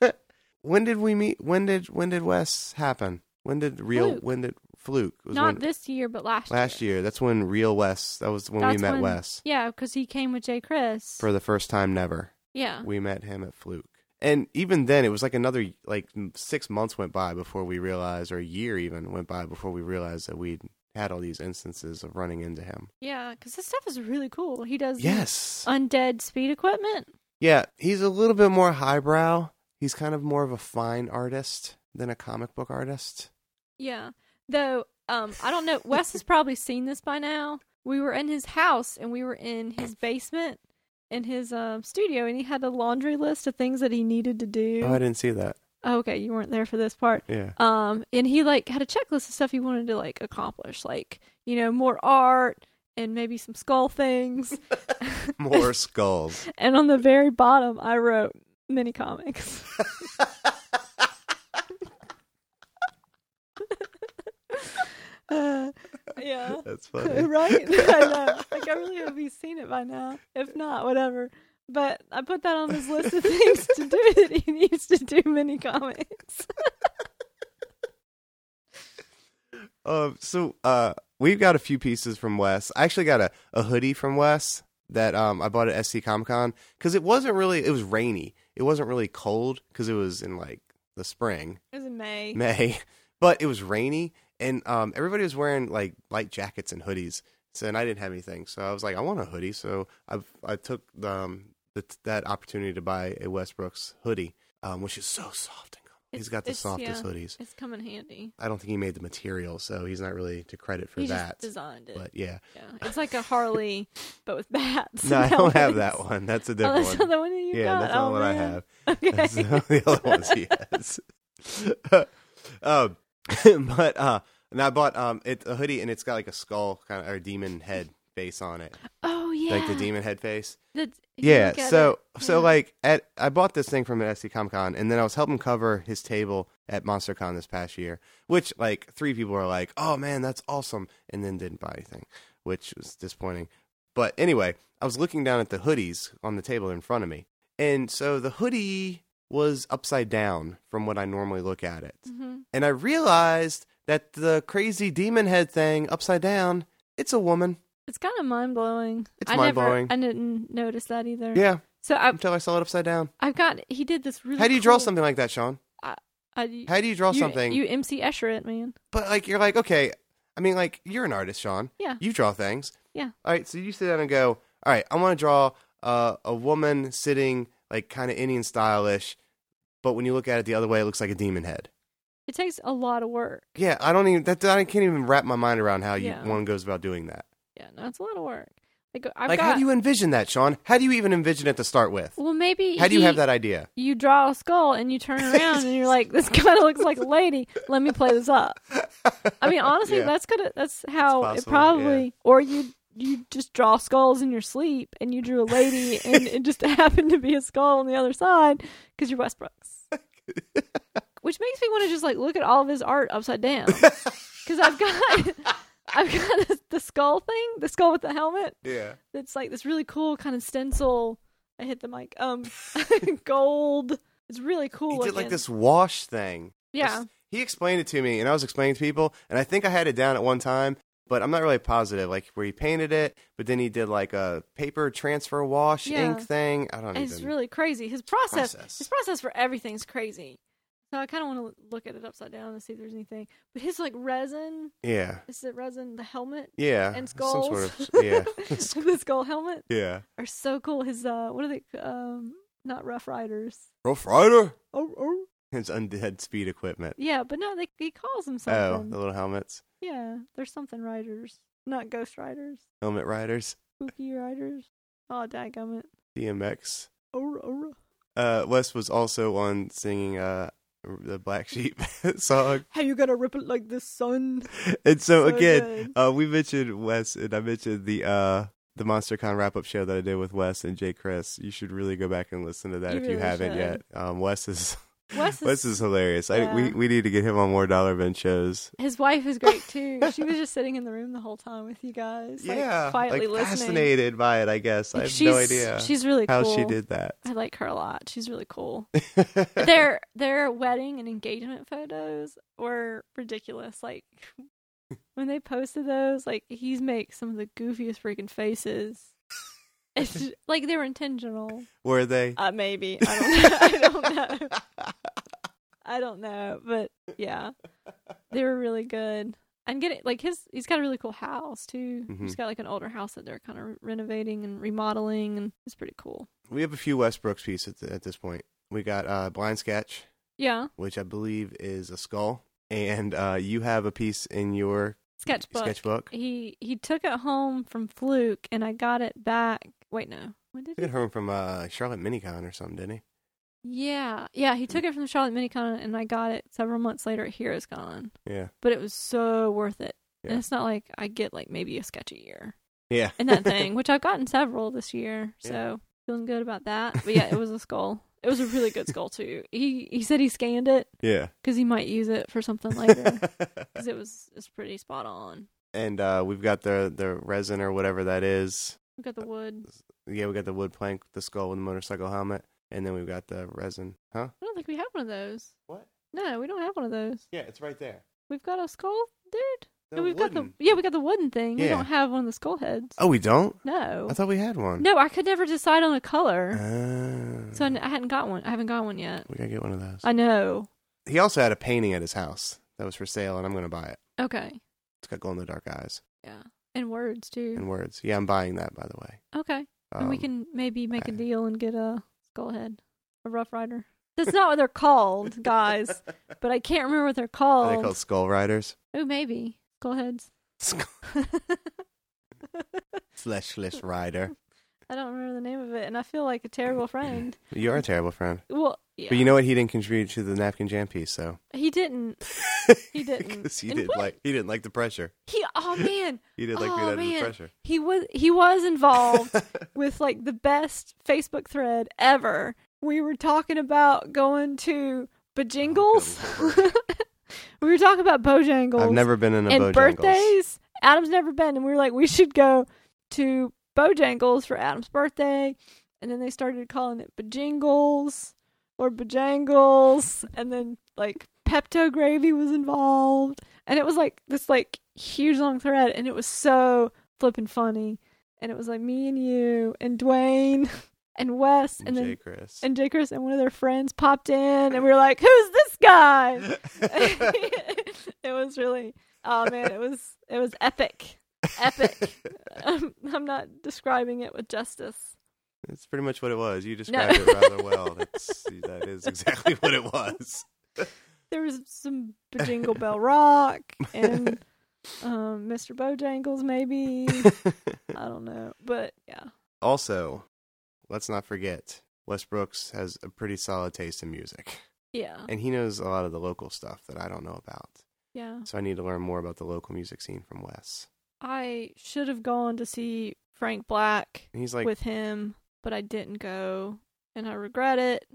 Speaker 1: when did we meet? When did when did Wes happen? When did real?
Speaker 2: Fluke.
Speaker 1: When did Fluke? It was
Speaker 2: not
Speaker 1: when,
Speaker 2: this year, but last year.
Speaker 1: last year. That's when real Wes. That was when we met
Speaker 2: when-
Speaker 1: Wes
Speaker 2: Yeah, because he came with J. Chris.
Speaker 1: for the first time never.
Speaker 2: yeah,
Speaker 1: We met him at Fluke. And even then, it was like another like six months went by before we realized, or a year even went by before we realized that we'd had all these instances of running into him.
Speaker 2: yeah, because this stuff is really cool. He does
Speaker 1: Yes,
Speaker 2: undead speed equipment.
Speaker 1: yeah, he's a little bit more highbrow. He's kind of more of a fine artist than a comic book artist.
Speaker 2: Yeah. Though, um, I don't know. Wes has probably seen this by now. We were in his house and we were in his basement in his um, studio and he had a laundry list of things that he needed to do.
Speaker 1: Oh, I didn't see that.
Speaker 2: Oh, okay, you weren't there for this part.
Speaker 1: Yeah.
Speaker 2: Um, and he like had a checklist of stuff he wanted to like accomplish, like, you know, more art and maybe some skull things.
Speaker 1: More skulls.
Speaker 2: and on the very bottom I wrote mini comics. uh, yeah.
Speaker 1: That's funny.
Speaker 2: right? I know. Like I really hope he's seen it by now. If not, whatever. But I put that on his list of things to do that he needs to do mini comics.
Speaker 1: Um, so uh, we've got a few pieces from Wes. I actually got a, a hoodie from Wes that um, I bought at SC Comic Con because it wasn't really. It was rainy. It wasn't really cold because it was in like the spring,
Speaker 2: It was in May.
Speaker 1: May, but it was rainy and um, everybody was wearing like light jackets and hoodies. So and I didn't have anything, so I was like, I want a hoodie. So I I took the, um, the, that opportunity to buy a Wes Brooks hoodie, um, which is so soft and comfy. He's got the softest
Speaker 2: yeah.
Speaker 1: hoodies.
Speaker 2: It's coming handy.
Speaker 1: I don't think he made the material, so he's not really to credit for
Speaker 2: he
Speaker 1: that.
Speaker 2: just designed it.
Speaker 1: But yeah,
Speaker 2: yeah, it's like a Harley, but with bats.
Speaker 1: no, I don't have that one. That's a
Speaker 2: Oh,
Speaker 1: different
Speaker 2: that's
Speaker 1: one.
Speaker 2: not the one that you
Speaker 1: yeah,
Speaker 2: got.
Speaker 1: that's the
Speaker 2: oh,
Speaker 1: one I have.
Speaker 2: Okay.
Speaker 1: That's the other ones he has. um, but uh, and I bought um it a hoodie and it's got like a skull kind of or demon head face on it,
Speaker 2: oh yeah.
Speaker 1: like the demon head face.
Speaker 2: The-
Speaker 1: Yeah. So
Speaker 2: it,
Speaker 1: so like at I bought this thing from at SC Comic Con and then I was helping cover his table at MonsterCon this past year, which like three people were like, "Oh man, that's awesome," and then didn't buy anything, which was disappointing. But anyway, I was looking down at the hoodies on the table in front of me, and so the hoodie was upside down from what I normally look at it,
Speaker 2: Mhm.
Speaker 1: and I realized that the crazy demon head thing upside down, it's a woman.
Speaker 2: It's kind of mind blowing.
Speaker 1: It's
Speaker 2: I
Speaker 1: mind-blowing.
Speaker 2: Never, I didn't notice that either.
Speaker 1: Yeah,
Speaker 2: So I've
Speaker 1: until I saw it upside down.
Speaker 2: I've got. He did this really.
Speaker 1: How do you draw something like that, Sean?
Speaker 2: I,
Speaker 1: How do you draw
Speaker 2: you,
Speaker 1: something?
Speaker 2: You MC Escher it, man.
Speaker 1: But like you're like, okay, I mean like you're an artist, Sean.
Speaker 2: Yeah.
Speaker 1: You draw things.
Speaker 2: Yeah.
Speaker 1: All right, so you sit down and go, all right, I want to draw uh, a woman sitting like kind of Indian stylish, but when you look at it the other way, it looks like a demon head.
Speaker 2: It takes a lot of work.
Speaker 1: Yeah, I don't even that I can't even wrap my mind around how you
Speaker 2: Yeah.
Speaker 1: one goes about doing that.
Speaker 2: Yeah, no, it's a lot of work. Like I've
Speaker 1: like
Speaker 2: got.
Speaker 1: how do you envision that, Sean? How do you even envision it to start with?
Speaker 2: well, maybe.
Speaker 1: How do you
Speaker 2: he-
Speaker 1: have that idea?
Speaker 2: You draw a skull and you turn around and you're like, "This kind of looks like a lady. Let me play this up." I mean, honestly,
Speaker 1: Yeah.
Speaker 2: that's gonna. That's how
Speaker 1: It's
Speaker 2: it probably. Or you you just draw skulls in your sleep and you drew a lady and it just happened to be a skull on the other side because you're Wes Brooks. Which makes me want to just like look at all of his art upside down because I've got I've got this, the skull thing, the skull with the helmet.
Speaker 1: Yeah.
Speaker 2: it's like this really cool kind of stencil. I hit the mic. Um, gold. It's really cool.
Speaker 1: He did like this wash thing.
Speaker 2: Yeah.
Speaker 1: He explained it to me, and I was explaining to people, and I think I had it down at one time, but I'm not really positive. Like where he painted it, but then he did like a paper transfer wash
Speaker 2: Yeah.
Speaker 1: ink thing. I don't know.
Speaker 2: It's
Speaker 1: even.
Speaker 2: really crazy. His process,
Speaker 1: Process.
Speaker 2: his process for everything's crazy. So I kind of want to look at it upside down and see if there's anything. But his like resin,
Speaker 1: yeah,
Speaker 2: is it resin? The helmet
Speaker 1: yeah,
Speaker 2: and skulls.
Speaker 1: sort of yeah,
Speaker 2: the skull helmet
Speaker 1: yeah.
Speaker 2: are so cool. His uh, what are they? Um, not Rough Riders.
Speaker 1: Rough Rider.
Speaker 2: Oh, oh.
Speaker 1: His undead speed equipment.
Speaker 2: Yeah, but no, they he calls them
Speaker 1: Oh, the little helmets.
Speaker 2: Yeah, there's something riders, not ghost riders,
Speaker 1: Helmet riders.
Speaker 2: spooky riders. Oh, dadgummit.
Speaker 1: DMX.
Speaker 2: Ora, ora.
Speaker 1: Uh, Wes was also on singing uh, the Black Sheep song.
Speaker 2: How you gonna rip it like the sun?
Speaker 1: And so,
Speaker 2: So
Speaker 1: again,
Speaker 2: good.
Speaker 1: uh, we mentioned Wes, and I mentioned the uh, the MonsterCon wrap up show that I did with Wes and J. Chris. You should really go back and listen to that
Speaker 2: You
Speaker 1: if you haven't
Speaker 2: should.
Speaker 1: yet. Um, Wes is
Speaker 2: Wes is,
Speaker 1: Wes is hilarious. I, we we need to get him on more dollar bin shows.
Speaker 2: his wife is great too. she was just sitting in the room the whole time with you guys, like,
Speaker 1: yeah,
Speaker 2: quietly
Speaker 1: like
Speaker 2: listening.
Speaker 1: fascinated by it. I guess I have
Speaker 2: she's,
Speaker 1: no idea
Speaker 2: She's really
Speaker 1: how
Speaker 2: cool.
Speaker 1: she did that.
Speaker 2: I like her a lot. She's really cool. their their wedding and engagement photos were ridiculous. Like when they posted those, like he's make some of the goofiest freaking faces. It's like they were intentional.
Speaker 1: Were they?
Speaker 2: Uh, maybe I don't know. I don't know. I don't know, but yeah, they were really good. And get it like his. He's got a really cool house too.
Speaker 1: Mhm.
Speaker 2: He's got like an older house that they're kind of renovating and remodeling, and it's pretty cool.
Speaker 1: we have a few Wes Brooks pieces at, at this point. We got uh, Blind Sketch,
Speaker 2: Yeah,
Speaker 1: which I believe is a skull, and uh, you have a piece in your
Speaker 2: sketchbook.
Speaker 1: sketchbook.
Speaker 2: He he took it home from Fluke, and I got it back. Wait, no, when did
Speaker 1: Took
Speaker 2: he?
Speaker 1: it home from uh, Charlotte Minicon or something, didn't he?
Speaker 2: Yeah, yeah, he took it from Charlotte Minicon, and I got it several months later at Heroes Con.
Speaker 1: Yeah,
Speaker 2: But it was so worth it.
Speaker 1: Yeah.
Speaker 2: And it's not like I get like maybe a sketch a year
Speaker 1: yeah.
Speaker 2: and that thing, which I've gotten several this year.
Speaker 1: Yeah.
Speaker 2: So feeling good about that. But yeah, it was a skull. It was a really good skull too. He he said he scanned it
Speaker 1: yeah.
Speaker 2: because he might use it for something later because it was it's pretty spot on.
Speaker 1: and uh, we've got the the resin or whatever that is.
Speaker 2: We got the wood.
Speaker 1: Yeah, we got the wood plank, the skull with the motorcycle helmet, and then we've got the resin. Huh?
Speaker 2: I don't think we have one of those.
Speaker 1: What?
Speaker 2: No, we don't have one of those.
Speaker 1: Yeah, it's right there.
Speaker 2: We've got a skull, dude.
Speaker 1: The
Speaker 2: No, we've got
Speaker 1: wooden.
Speaker 2: the yeah, we got the wooden thing. We
Speaker 1: Yeah.
Speaker 2: don't have one of the skull heads.
Speaker 1: Oh, we don't.
Speaker 2: No,
Speaker 1: I thought we had one.
Speaker 2: no, I could never decide on a color,
Speaker 1: Ah.
Speaker 2: so I, n- I hadn't got one. I haven't got one yet.
Speaker 1: we gotta get one of those.
Speaker 2: I know.
Speaker 1: he also had a painting at his house that was for sale, and I'm gonna buy it.
Speaker 2: Okay,
Speaker 1: It's got glow in the dark eyes
Speaker 2: yeah, and words too.
Speaker 1: and words. Yeah, I'm buying that by the way.
Speaker 2: Okay, and we
Speaker 1: Um,
Speaker 2: can maybe make a
Speaker 1: I-
Speaker 2: deal and get a skull head, a rough rider. That's not what they're called, guys. But I can't remember what they're
Speaker 1: Are
Speaker 2: called.
Speaker 1: they called skull riders?
Speaker 2: Oh, maybe skull heads.
Speaker 1: Skull- Fleshless rider.
Speaker 2: I don't remember the name of it, and I feel like a terrible friend.
Speaker 1: You're a terrible friend.
Speaker 2: Well, yeah,
Speaker 1: But you know what? He didn't contribute to the napkin jam piece, so
Speaker 2: he didn't. He didn't.
Speaker 1: 'Cause he
Speaker 2: And
Speaker 1: didn't
Speaker 2: what?
Speaker 1: like he didn't like the pressure.
Speaker 2: He oh man,
Speaker 1: He didn't like
Speaker 2: Oh,
Speaker 1: being under the pressure.
Speaker 2: he was he was involved with like the best Facebook thread ever. We were talking about going to Bojangles.
Speaker 1: Oh,
Speaker 2: we were talking about Bojangles.
Speaker 1: I've never been in a
Speaker 2: and
Speaker 1: Bojangles.
Speaker 2: birthdays. Adam's never been, and we were like, we should go to Bojangles for Adam's birthday. And then they started calling it Bojangles or Bojangles, and then like Pepto gravy was involved, and it was like this like huge long thread, and it was so flippin' funny. And it was like me and you and Dwayne and Wes, and
Speaker 1: Jay
Speaker 2: then
Speaker 1: Chris.
Speaker 2: and J. Chris and one of their friends popped in, and we were like, "Who's this guy?" it was really oh man it was it was epic epic I'm, I'm not describing it with justice
Speaker 1: It's pretty much what it was. You described it rather well. That's that is exactly what it was.
Speaker 2: there was some Jingle Bell Rock and um, Mr. Bojangles maybe I don't know but yeah
Speaker 1: also, let's not forget Wes Brooks has a pretty solid taste in music.
Speaker 2: yeah
Speaker 1: And he knows a lot of the local stuff that I don't know about.
Speaker 2: yeah
Speaker 1: So I need to learn more about the local music scene from Wes.
Speaker 2: I should have gone to see Frank Black
Speaker 1: And he's like
Speaker 2: with him but I didn't go and I regret it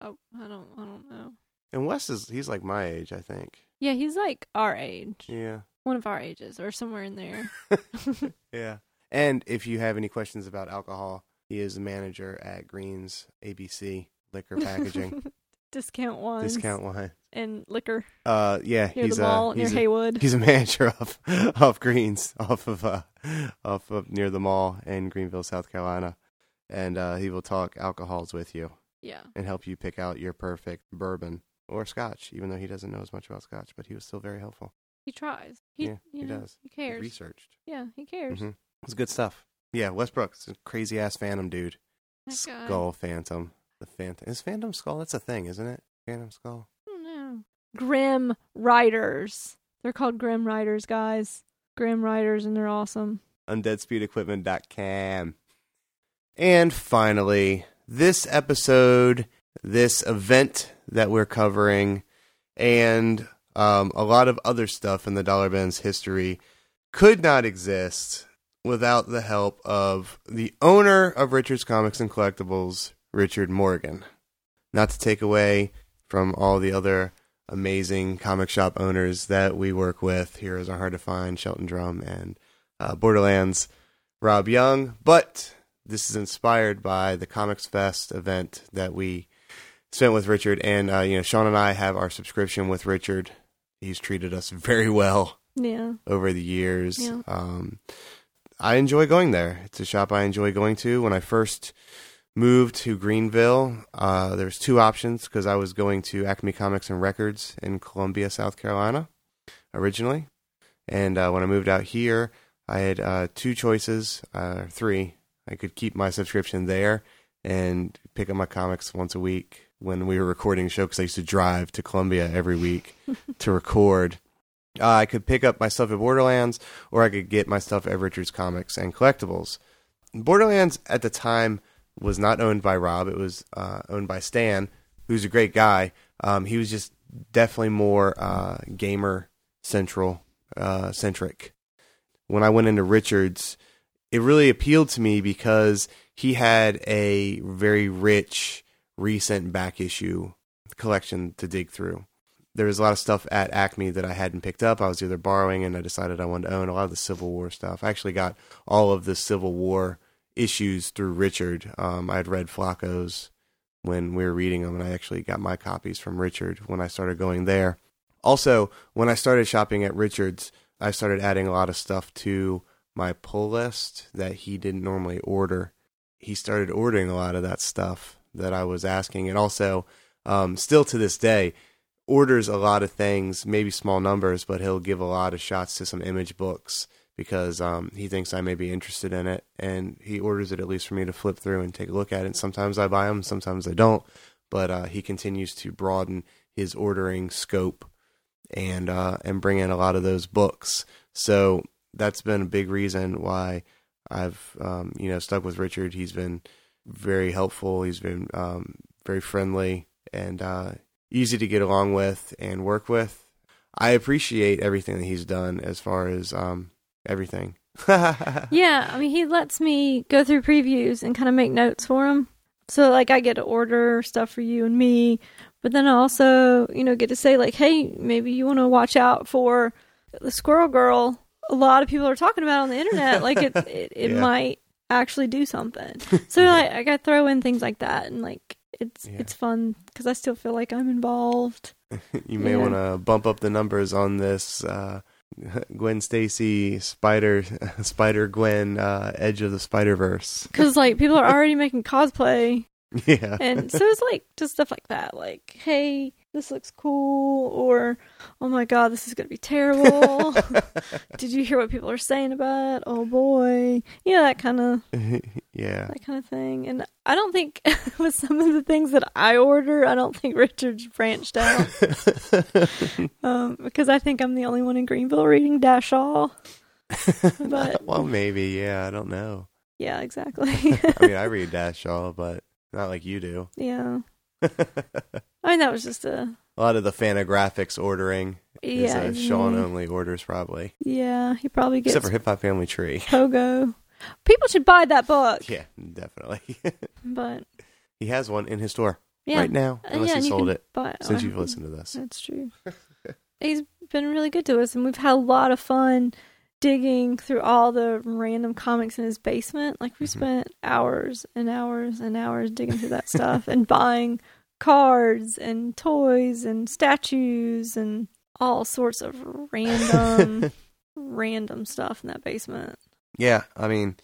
Speaker 2: oh I don't I don't know
Speaker 1: and Wes is he's like my age, I think.
Speaker 2: yeah he's like our age
Speaker 1: Yeah.
Speaker 2: one of our ages or somewhere in there
Speaker 1: Yeah. And if you have any questions about alcohol, he is the manager at Green's ABC Liquor Packaging
Speaker 2: discount wines
Speaker 1: Discount Wine.
Speaker 2: And liquor
Speaker 1: Uh, yeah,
Speaker 2: near
Speaker 1: he's
Speaker 2: the mall
Speaker 1: a
Speaker 2: near Haywood.
Speaker 1: he's a manager of of Greens off of uh off of near the mall in Greenville, South Carolina, and uh, he will talk alcohols with you
Speaker 2: yeah,
Speaker 1: and help you pick out your perfect bourbon or Scotch. Even though he doesn't know as much about Scotch, but he was still very helpful.
Speaker 2: he tries. He,
Speaker 1: Yeah, he
Speaker 2: know,
Speaker 1: does.
Speaker 2: He
Speaker 1: He
Speaker 2: cares.
Speaker 1: researched.
Speaker 2: Yeah, he cares.
Speaker 1: Mhm. It's good stuff. Yeah, Westbrook's a crazy ass Phantom dude. Skull Phantom. The Phantom is Phantom Skull. That's a thing, isn't it? Phantom Skull.
Speaker 2: Grim Riders. They're called Grim Riders, guys. Grim Riders, and they're awesome.
Speaker 1: undeadspeedequipment.com. And finally, this episode, this event that we're covering, and um, a lot of other stuff in the Dollar Bins history could not exist without the help of the owner of Richard's Comics and Collectibles, Richard Morgan. Not to take away from all the other amazing comic shop owners that we work with. Heroes are hard to find, Shelton Drum and uh, Borderlands, Rob Young. But this is inspired by the Comics Fest event that we spent with Richard. And, uh, you know, Sean and I have our subscription with Richard. He's treated us very well
Speaker 2: Yeah.
Speaker 1: over the years.
Speaker 2: Yeah.
Speaker 1: Um, I enjoy going there. It's a shop I enjoy going to. When I first moved to Greenville, uh, there was two options because I was going to Acme Comics and Records in Columbia, South Carolina, originally. And uh, when I moved out here, I had uh, two choices, uh, three. I could keep my subscription there and pick up my comics once a week when we were recording a show because I used to drive to Columbia every week to record. Uh, I could pick up my stuff at Borderlands, or I could get my stuff at Richards Comics and Collectibles. Borderlands at the time was not owned by Rob; it was uh, owned by Stan, who's a great guy. Um, he was just definitely more uh, gamer central uh, centric. When I went into Richards, it really appealed to me because he had a very rich, recent back issue collection to dig through there was a lot of stuff at Acme that I hadn't picked up. I was either borrowing and I decided I wanted to own a lot of the Civil War stuff. I actually got all of the Civil War issues through Richard. Um, I had read Flacco's when we were reading them, and I actually got my copies from Richard when I started going there. Also, when I started shopping at Richard's, I started adding a lot of stuff to my pull list that he didn't normally order. He started ordering a lot of that stuff that I was asking, and also, um, still to this day, orders a lot of things, maybe small numbers, but he'll give a lot of shots to some image books because um, he thinks I may be interested in it, and he orders it at least for me to flip through and take a look at it. Sometimes I buy them, sometimes I don't, but uh, he continues to broaden his ordering scope and uh, and bring in a lot of those books. So that's been a big reason why I've um, you know stuck with Richard. He's been very helpful. He's been um, very friendly and uh, easy to get along with and work with. I appreciate everything that he's done as far as um, everything.
Speaker 2: Yeah, I mean, he lets me go through previews and kind of make notes for him. So, like, I get to order stuff for you and me, but then I also, you know, get to say, like, hey, maybe you want to watch out for the Squirrel Girl. A lot of people are talking about on the internet. Like, it, it, it
Speaker 1: Yeah.
Speaker 2: might actually do something. So, like, I got to throw in things like that, and like, it's
Speaker 1: Yeah.
Speaker 2: it's fun because I still feel like I'm involved.
Speaker 1: you may
Speaker 2: Yeah.
Speaker 1: want to bump up the numbers on this uh, Gwen Stacy Spider Spider Gwen uh, Edge of the Spider Verse.
Speaker 2: Because like people are already making cosplay.
Speaker 1: Yeah,
Speaker 2: and so it's like just stuff like that. Like hey this looks cool or oh my god this is gonna be terrible did you hear what people are saying about it oh boy you know that kind of
Speaker 1: yeah.
Speaker 2: that kind of thing and i don't think with some of the things that i order i don't think richard's branched out um, because i think i'm the only one in greenville reading Dash Shaw but
Speaker 1: well, maybe. Yeah, I don't know.
Speaker 2: yeah exactly
Speaker 1: I mean, I read Dash Shaw, but not like you do.
Speaker 2: yeah i mean that was just a
Speaker 1: a lot of the Fantagraphics ordering is
Speaker 2: yeah
Speaker 1: uh, Sean only orders, probably.
Speaker 2: yeah he probably gets
Speaker 1: Except for Hip Hop Family Tree.
Speaker 2: Pogo. People should buy that book.
Speaker 1: Yeah, definitely.
Speaker 2: But
Speaker 1: he has one in his store
Speaker 2: yeah,
Speaker 1: right now,
Speaker 2: Uh,
Speaker 1: unless
Speaker 2: yeah,
Speaker 1: he sold it since you've listened to this.
Speaker 2: That's true. He's been really good to us, and we've had a lot of fun digging through all the random comics in his basement. Like we
Speaker 1: Mhm.
Speaker 2: spent hours and hours and hours digging through that stuff and buying cards and toys and statues and all sorts of random, random stuff in that basement.
Speaker 1: Yeah, I mean,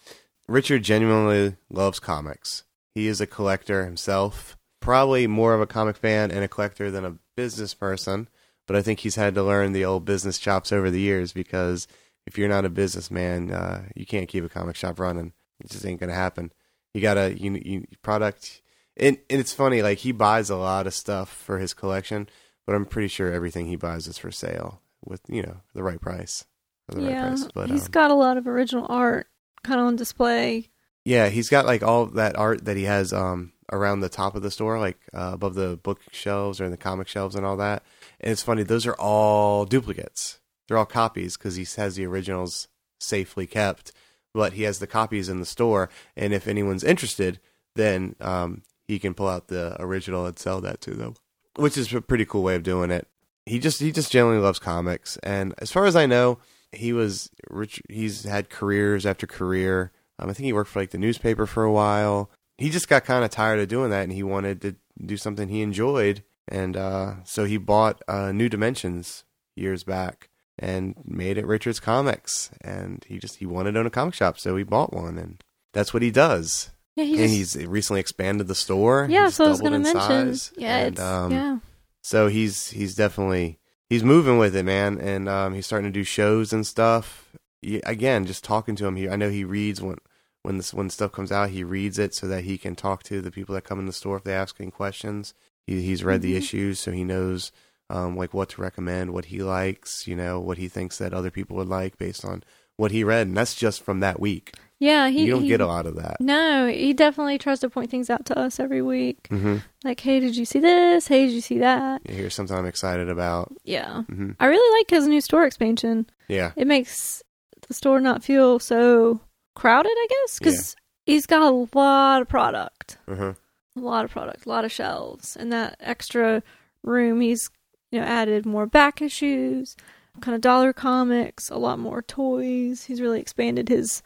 Speaker 1: Richard genuinely loves comics. He is a collector himself, probably more of a comic fan and a collector than a business person. But I think he's had to learn the old business chops over the years because if you're not a businessman, uh, you can't keep a comic shop running. It just ain't gonna happen. You gotta you, you product. And, and it's funny, like he buys a lot of stuff for his collection, but I'm pretty sure everything he buys is for sale with you know the right price. The
Speaker 2: yeah,
Speaker 1: right price. But
Speaker 2: he's
Speaker 1: um,
Speaker 2: got a lot of original art kind of on display.
Speaker 1: yeah, he's got like all that art that he has um around the top of the store, like uh, above the bookshelves or in the comic shelves and all that. And it's funny; those are all duplicates. They're all copies because he has the originals safely kept, but he has the copies in the store. And if anyone's interested, then um, he can pull out the original and sell that to them, which is a pretty cool way of doing it. He just he just generally loves comics, and as far as I know, he was rich. He's had careers after career. Um, I think he worked for like the newspaper for a while. He just got kind of tired of doing that, and he wanted to do something he enjoyed, and uh, so he bought uh, New Dimensions years back and made it Richards Comics. And he just he wanted to own a comic shop, so he bought one, and that's what he does.
Speaker 2: Yeah, he
Speaker 1: and he's recently expanded the store.
Speaker 2: yeah.
Speaker 1: He's
Speaker 2: So I was gonna mention,
Speaker 1: size,
Speaker 2: yeah,
Speaker 1: and, um,
Speaker 2: yeah,
Speaker 1: so he's he's definitely he's moving with it, man, and um, he's starting to do shows and stuff. He- again, just talking to him, he I know he reads when when this when stuff comes out, he reads it so that he can talk to the people that come in the store if they ask any questions. He, he's read the
Speaker 2: Mhm.
Speaker 1: issues, so he knows um, like what to recommend, what he likes, you know, what he thinks that other people would like based on what he read, and that's just from that week.
Speaker 2: yeah. He
Speaker 1: you don't
Speaker 2: he,
Speaker 1: get a lot of that.
Speaker 2: No, he definitely tries to point things out to us every week.
Speaker 1: hmm
Speaker 2: Like, hey, did you see this? Hey, did you see that?
Speaker 1: Here's something I'm excited about.
Speaker 2: Yeah.
Speaker 1: hmm
Speaker 2: I really like his new store expansion.
Speaker 1: Yeah,
Speaker 2: It makes the store not feel so crowded, I guess, because he's got a lot of product,
Speaker 1: uh-huh.
Speaker 2: a lot of product, a lot of shelves, and that extra room he's you know added more back issues, kind of dollar comics, a lot more toys. He's really expanded his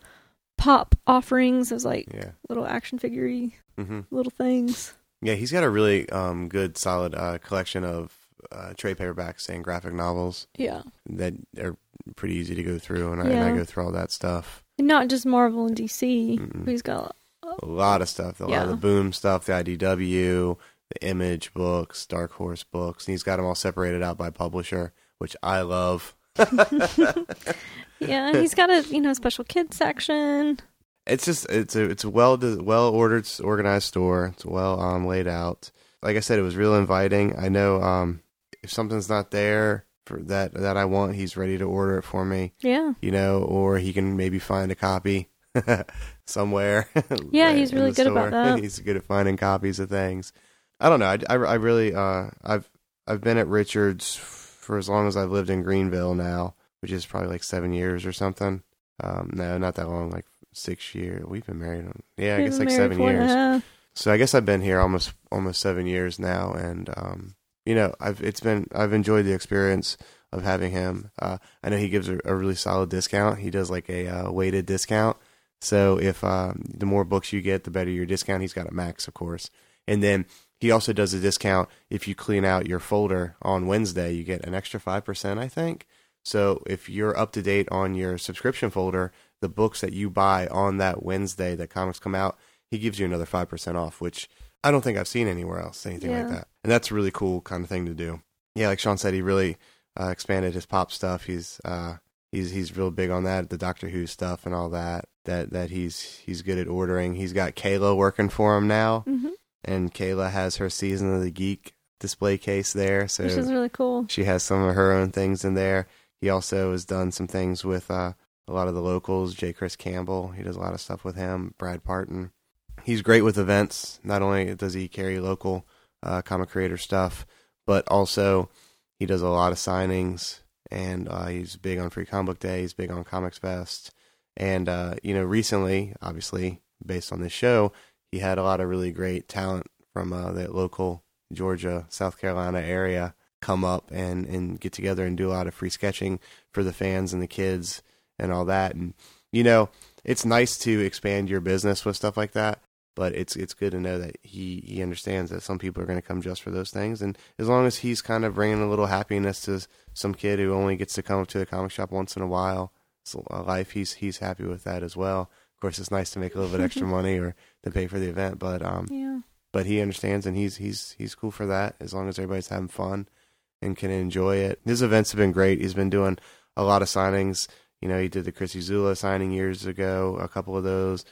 Speaker 2: pop offerings as like
Speaker 1: yeah.
Speaker 2: little action figure
Speaker 1: hmm
Speaker 2: little things.
Speaker 1: Yeah, he's got a really um, good, solid uh, collection of uh, trade paperbacks and graphic novels
Speaker 2: Yeah.
Speaker 1: that are pretty easy to go through, and, I, and I go through all that stuff.
Speaker 2: And not just Marvel and DC. He's got
Speaker 1: A lot of stuff, a lot of the Boom stuff, the IDW, the Image books, Dark Horse books, and he's got them all separated out by publisher, which I love.
Speaker 2: yeah, he's got a you know special kids section.
Speaker 1: It's just it's a it's a well well ordered, organized store. It's well um, laid out. Like I said, it was real inviting. I know um, if something's not there for that that I want, he's ready to order it for me.
Speaker 2: Yeah.
Speaker 1: you know, or he can maybe find a copy somewhere.
Speaker 2: Yeah, he's really good about
Speaker 1: store.
Speaker 2: that.
Speaker 1: He's good at finding copies of things. I don't know. I, I, I really, uh, I've, I've been at Richards for as long as I've lived in Greenville now, which is probably like seven years or something. Um, no, not that long, like six years. We've been married. On, yeah, I guess like seven
Speaker 2: four and a
Speaker 1: years. So I guess I've been here almost almost seven years now, and um, you know, I've it's been I've enjoyed the experience of having him. Uh, I know he gives a, a really solid discount. He does like a uh, weighted discount. So if uh, the more books you get, the better your discount. He's got a max, of course, and then he also does a discount if you clean out your folder on Wednesday. You get an extra five percent, I think. So if you're up to date on your subscription folder, the books that you buy on that Wednesday that comics come out, he gives you another five percent off, which I don't think I've seen anywhere else, anything like that. And that's a really cool kind of thing to do. Yeah, like Sean said, he really uh, expanded his pop stuff. He's uh, he's he's real big on that, the Doctor Who stuff and all that. That that he's he's good at ordering. He's got Kayla working for him now,
Speaker 2: hmm
Speaker 1: and Kayla has her season of the geek display case there. So
Speaker 2: Which is really cool.
Speaker 1: she has some of her own things in there. He also has done some things with uh, a lot of the locals. J. Chris Campbell, he does a lot of stuff with him. Brad Parton, he's great with events. Not only does he carry local uh, comic creator stuff, but also he does a lot of signings. And uh, he's big on Free Comic Book Day. He's big on Comics Fest. And uh, you know, recently, obviously, based on this show, he had a lot of really great talent from uh, the local Georgia, South Carolina area come up and, and get together and do a lot of free sketching for the fans and the kids and all that. And you know, it's nice to expand your business with stuff like that, but it's it's good to know that he he understands that some people are going to come just for those things. And as long as he's kind of bringing a little happiness to some kid who only gets to come to a comic shop once in a while, it's a life. He's he's happy with that as well. Of course, it's nice to make a little bit extra money or to pay for the event, but um,
Speaker 2: Yeah.
Speaker 1: but he understands and he's he's he's cool for that as long as everybody's having fun and can enjoy it. His events have been great. He's been doing a lot of signings. You know, he did the Chrissie Zullo signing years ago, a couple of those.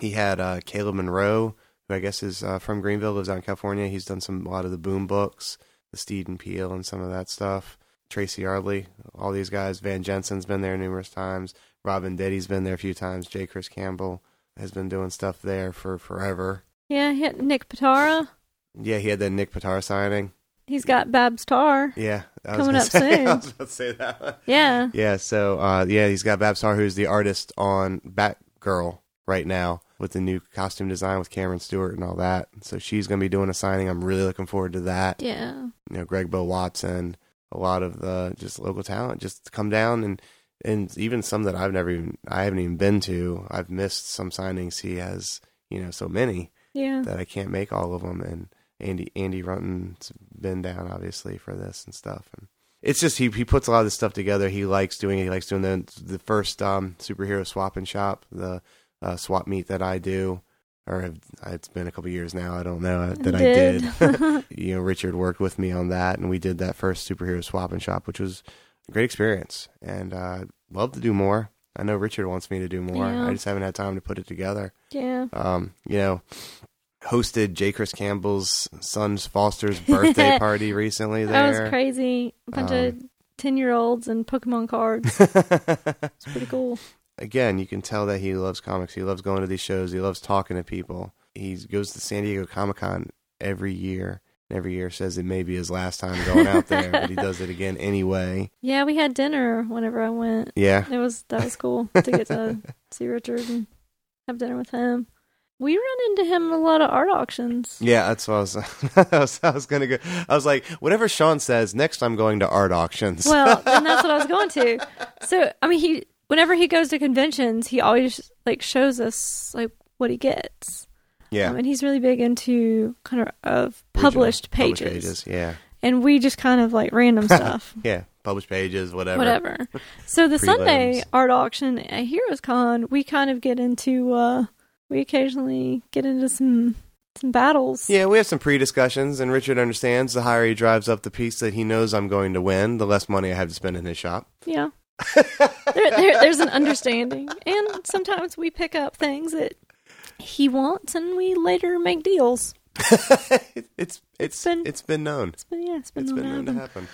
Speaker 1: He had uh, Caleb Monroe, who I guess is uh, from Greenville, lives out in California. He's done some a lot of the Boom books. the Steed and Peel and some of that stuff. Tracy Yardley, all these guys. Van Jensen's been there numerous times. Rob Venditti's been there a few times. J. Chris Campbell has been doing stuff there for forever.
Speaker 2: Yeah, he had Nick Pitarra.
Speaker 1: Yeah, he had that Nick Pitarra signing.
Speaker 2: He's got Babs Tarr.
Speaker 1: Yeah, I was
Speaker 2: Coming up
Speaker 1: say,
Speaker 2: soon.
Speaker 1: I was about to say that. One.
Speaker 2: Yeah.
Speaker 1: Yeah, so uh, yeah, he's got Babs Tarr, who's the artist on Batgirl right now with the new costume design with Cameron Stewart and all that. So she's going to be doing a signing. I'm really looking forward to that.
Speaker 2: Yeah.
Speaker 1: You know, Greg Bo Watson, a lot of the just local talent just come down and and even some that I've never even I haven't even been to. I've missed some signings. He has you know so many
Speaker 2: Yeah.
Speaker 1: that I can't make all of them. And Andy Andy Runton's been down obviously for this and stuff. And it's just he he puts a lot of this stuff together. He likes doing it. He likes doing the the first um, superhero swap and shop, the uh, swap meet that I do. Or have, it's been a couple years now. I don't know uh, that I
Speaker 2: Did.
Speaker 1: did. you know, Richard worked with me on that, and we did that first superhero swap and shop, which was great experience. And uh, love to do more. I know Richard wants me to do more.
Speaker 2: Yeah.
Speaker 1: I just haven't had time to put it together
Speaker 2: Yeah.
Speaker 1: um, you know, hosted J. Chris Campbell's son's Foster's birthday party recently There, That
Speaker 2: was crazy. A bunch of
Speaker 1: Um,
Speaker 2: 10 year olds and Pokemon cards. It's pretty cool.
Speaker 1: Again, you can tell that he loves comics. He loves going to these shows. He loves talking to people. He goes to San Diego Comic Con every year. Every year says it may be his last time going out there, but he does it again anyway.
Speaker 2: Yeah, we had dinner whenever I went.
Speaker 1: Yeah.
Speaker 2: It was that was cool to get to see Richard and have dinner with him. We run into him a lot of art auctions.
Speaker 1: Yeah, that's what I was. I was, I was gonna go. I was like, whatever Sean says. Next, I'm going to art auctions.
Speaker 2: Well, and that's what I was going to. So, I mean, he whenever he goes to conventions, he always like shows us like what he gets.
Speaker 1: Yeah,
Speaker 2: Um, and he's really big into kind of of published pages.
Speaker 1: Published pages. Yeah,
Speaker 2: And we just kind of like random stuff.
Speaker 1: yeah. Published pages. Whatever.
Speaker 2: Whatever. So the Sunday art auction at Heroes Con, we kind of get into uh we occasionally get into some some battles.
Speaker 1: Yeah, we have some pre-discussions, and Richard understands. The higher he drives up the piece that he knows I'm going to win, the less money I have to spend in his shop.
Speaker 2: Yeah. there, there, there's an understanding. And sometimes we pick up things that he wants and we later make deals.
Speaker 1: it's it's
Speaker 2: been-
Speaker 1: it's been known.
Speaker 2: It's been, yeah, it's been,
Speaker 1: It's
Speaker 2: known
Speaker 1: been
Speaker 2: to
Speaker 1: known to
Speaker 2: happen.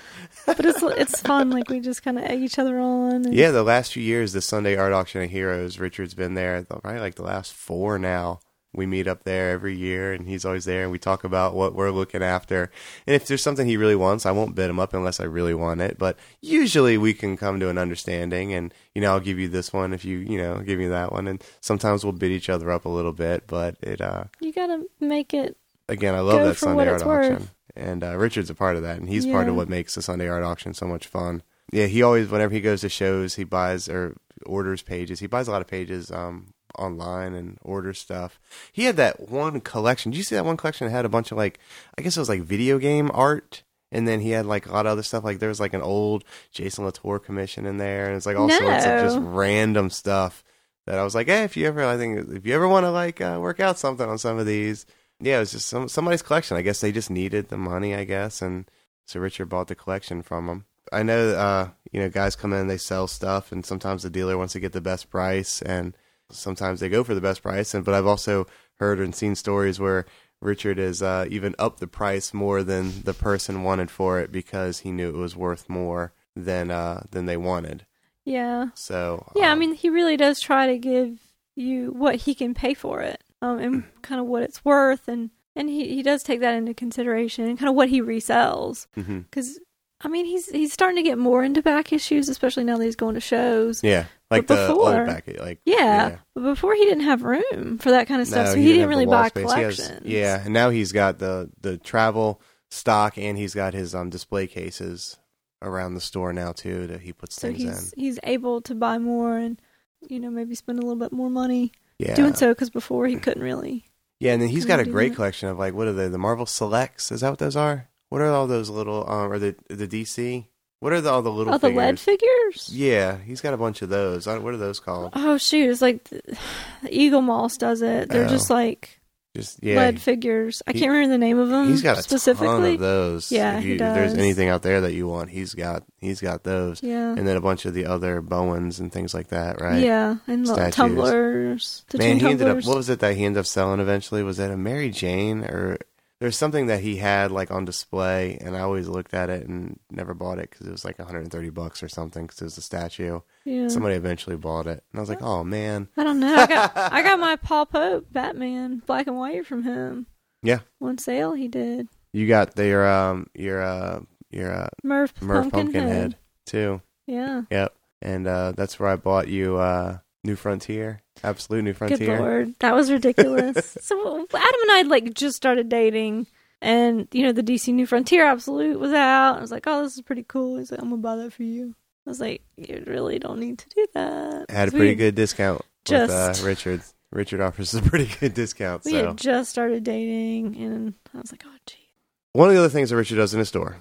Speaker 1: happen.
Speaker 2: But it's it's fun. Like we just kind of egg each other on. And
Speaker 1: Yeah, the last few years, the Sunday art auction of Heroes, Richard's been there. Probably like the last four now. We meet up there every year, and he's always there, and we talk about what we're looking after. And if there's something he really wants, I won't bid him up unless I really want it. But usually, we can come to an understanding, and you know, I'll give you this one if you, you know, give me that one. And sometimes we'll bid each other up a little bit, but it, uh,
Speaker 2: You gotta make it.
Speaker 1: again, I love that Sunday art auction,
Speaker 2: worth.
Speaker 1: and uh, Richard's a part of that, and he's part of what makes the Sunday art auction so much fun. Yeah, he always, whenever he goes to shows, he buys or orders pages. He buys a lot of pages um, online and order stuff. He had that one collection. Did you see that one collection that had a bunch of like, I guess it was like video game art. And then he had like a lot of other stuff. Like there was like an old Jason Latour commission in there, and it's like all sorts of just random stuff that I was like, hey, if you ever, I think if you ever want to like uh, work out something on some of these, yeah, it was just some somebody's collection. I guess they just needed the money, I guess, and so Richard bought the collection from them. I know, uh, you know, guys come in, they sell stuff, and sometimes the dealer wants to get the best price, and sometimes they go for the best price. And but I've also heard and seen stories where Richard has uh, even upped the price more than the person wanted for it because he knew it was worth more than uh, than they wanted.
Speaker 2: Yeah.
Speaker 1: So
Speaker 2: Yeah, I
Speaker 1: um,
Speaker 2: mean, he really does try to give you what he can pay for it, um, and kind of what it's worth, and and he he does take that into consideration, and kind of what he resells, because I mean, he's he's starting to get more into back issues, especially now that he's going to shows.
Speaker 1: yeah, like
Speaker 2: But
Speaker 1: the
Speaker 2: before-
Speaker 1: old back, like
Speaker 2: Yeah, but before he didn't have room for that kind of stuff,
Speaker 1: No,
Speaker 2: so he, didn't
Speaker 1: have the
Speaker 2: really buy
Speaker 1: space. He has- yeah, and now he's got the the travel stock, and he's got his um display cases around the store now too that he puts
Speaker 2: so
Speaker 1: things
Speaker 2: he's
Speaker 1: in.
Speaker 2: he's able to buy more and you know maybe spend a little bit more money
Speaker 1: Yeah,
Speaker 2: doing so because before he couldn't really.
Speaker 1: yeah, and then he's got a great
Speaker 2: that?
Speaker 1: collection of like what are they? The Marvel Selects? Is that what those are? What are all those little um or the the DC? What are the, all the little
Speaker 2: Oh, the
Speaker 1: figures?
Speaker 2: lead figures.
Speaker 1: Yeah, he's got a bunch of those. I- What are those called?
Speaker 2: Oh shoot! It's like the, Eaglemoss does it. They're
Speaker 1: Oh.
Speaker 2: just like
Speaker 1: Just yeah,
Speaker 2: lead figures. I
Speaker 1: he-
Speaker 2: can't remember the name of them.
Speaker 1: he's got a ton
Speaker 2: specifically.
Speaker 1: of those.
Speaker 2: Yeah,
Speaker 1: if,
Speaker 2: he
Speaker 1: you, if there's anything out there that you want, he's got he's got those,
Speaker 2: Yeah,
Speaker 1: and then a bunch of the other Bowens and things like that, right?
Speaker 2: yeah, and little
Speaker 1: Statues.
Speaker 2: tumblers.
Speaker 1: Man, he ended up. What was it that he ended up selling eventually? Was that a Mary Jane or there's something that he had like on display, and I always looked at it and never bought it because it was like 130 bucks or something because it was a statue.
Speaker 2: Yeah.
Speaker 1: Somebody eventually bought it, and I was like, oh man,
Speaker 2: I don't know. I got I got my Paul Pope Batman black and white from him.
Speaker 1: Yeah.
Speaker 2: One sale he did.
Speaker 1: you got the, your um your uh your uh,
Speaker 2: Murph,
Speaker 1: Murph
Speaker 2: Pumpkinhead.
Speaker 1: Pumpkinhead too.
Speaker 2: Yeah.
Speaker 1: Yep, and uh, that's where I bought you uh New Frontier, Absolute New Frontier.
Speaker 2: Good lord, that was ridiculous. so Adam and I like just started dating, and you know the DC New Frontier Absolute was out. I was like, oh, this is pretty cool. He's like, I'm gonna buy that for you. I was like, you really don't need to do that.
Speaker 1: Had a pretty good discount
Speaker 2: just-
Speaker 1: with uh, Richard. Richard offers a pretty good discount.
Speaker 2: We
Speaker 1: so
Speaker 2: had just started dating, and I was like, oh, gee.
Speaker 1: One of the other things that Richard does in his store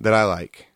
Speaker 1: that I like,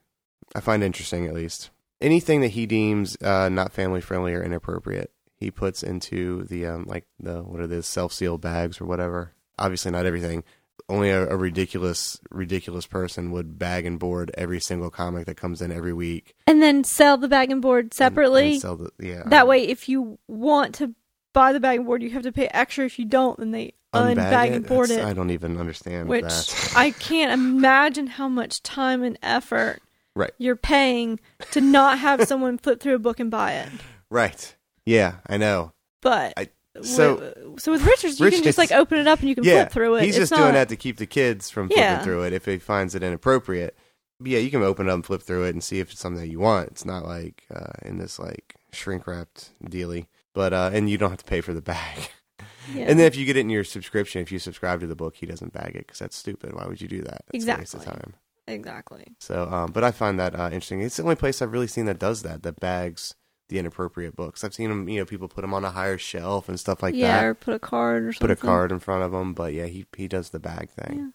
Speaker 1: I find interesting at least, anything that he deems uh, not family friendly or inappropriate, he puts into the um, like the what are the self sealed bags or whatever. Obviously, not everything. Only a, a ridiculous, ridiculous person would bag and board every single comic that comes in every week
Speaker 2: And then sell the bag and board separately.
Speaker 1: and sell the, yeah,
Speaker 2: that
Speaker 1: um,
Speaker 2: way, if you want to buy the bag and board, you have to pay extra. If you don't, then they
Speaker 1: unbag
Speaker 2: unbag
Speaker 1: it?
Speaker 2: and board it.
Speaker 1: I don't even understand
Speaker 2: which
Speaker 1: that.
Speaker 2: I can't imagine how much time and effort
Speaker 1: Right.
Speaker 2: you're paying to not have someone flip through a book and buy it.
Speaker 1: right? Yeah, I know.
Speaker 2: But
Speaker 1: I- so-
Speaker 2: wi- so with Richards, you can just like open it up and you can
Speaker 1: yeah,
Speaker 2: flip through it.
Speaker 1: He's
Speaker 2: It's
Speaker 1: just doing
Speaker 2: not-
Speaker 1: that to keep the kids from flipping
Speaker 2: Yeah.
Speaker 1: through it if he finds it inappropriate. But yeah, you can open it up and flip through it and see if it's something that you want. It's not like uh, in this like shrink wrapped dealy. But uh, and you don't have to pay for the bag.
Speaker 2: Yeah.
Speaker 1: And then if you get it in your subscription, if you subscribe to the book, he doesn't bag it because that's stupid. Why would you do that? That's a waste of
Speaker 2: Exactly.
Speaker 1: time.
Speaker 2: Exactly.
Speaker 1: So, um, but I find that uh, interesting. It's the only place I've really seen that does that. That bags the inappropriate books. I've seen them. You know, people put them on a higher shelf and stuff like
Speaker 2: yeah,
Speaker 1: that.
Speaker 2: Yeah, or put a card or something.
Speaker 1: Put a card in front of them. But yeah, he he does the bag thing
Speaker 2: Yeah.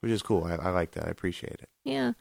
Speaker 1: which is cool. I, I like that. I appreciate it.
Speaker 2: Yeah.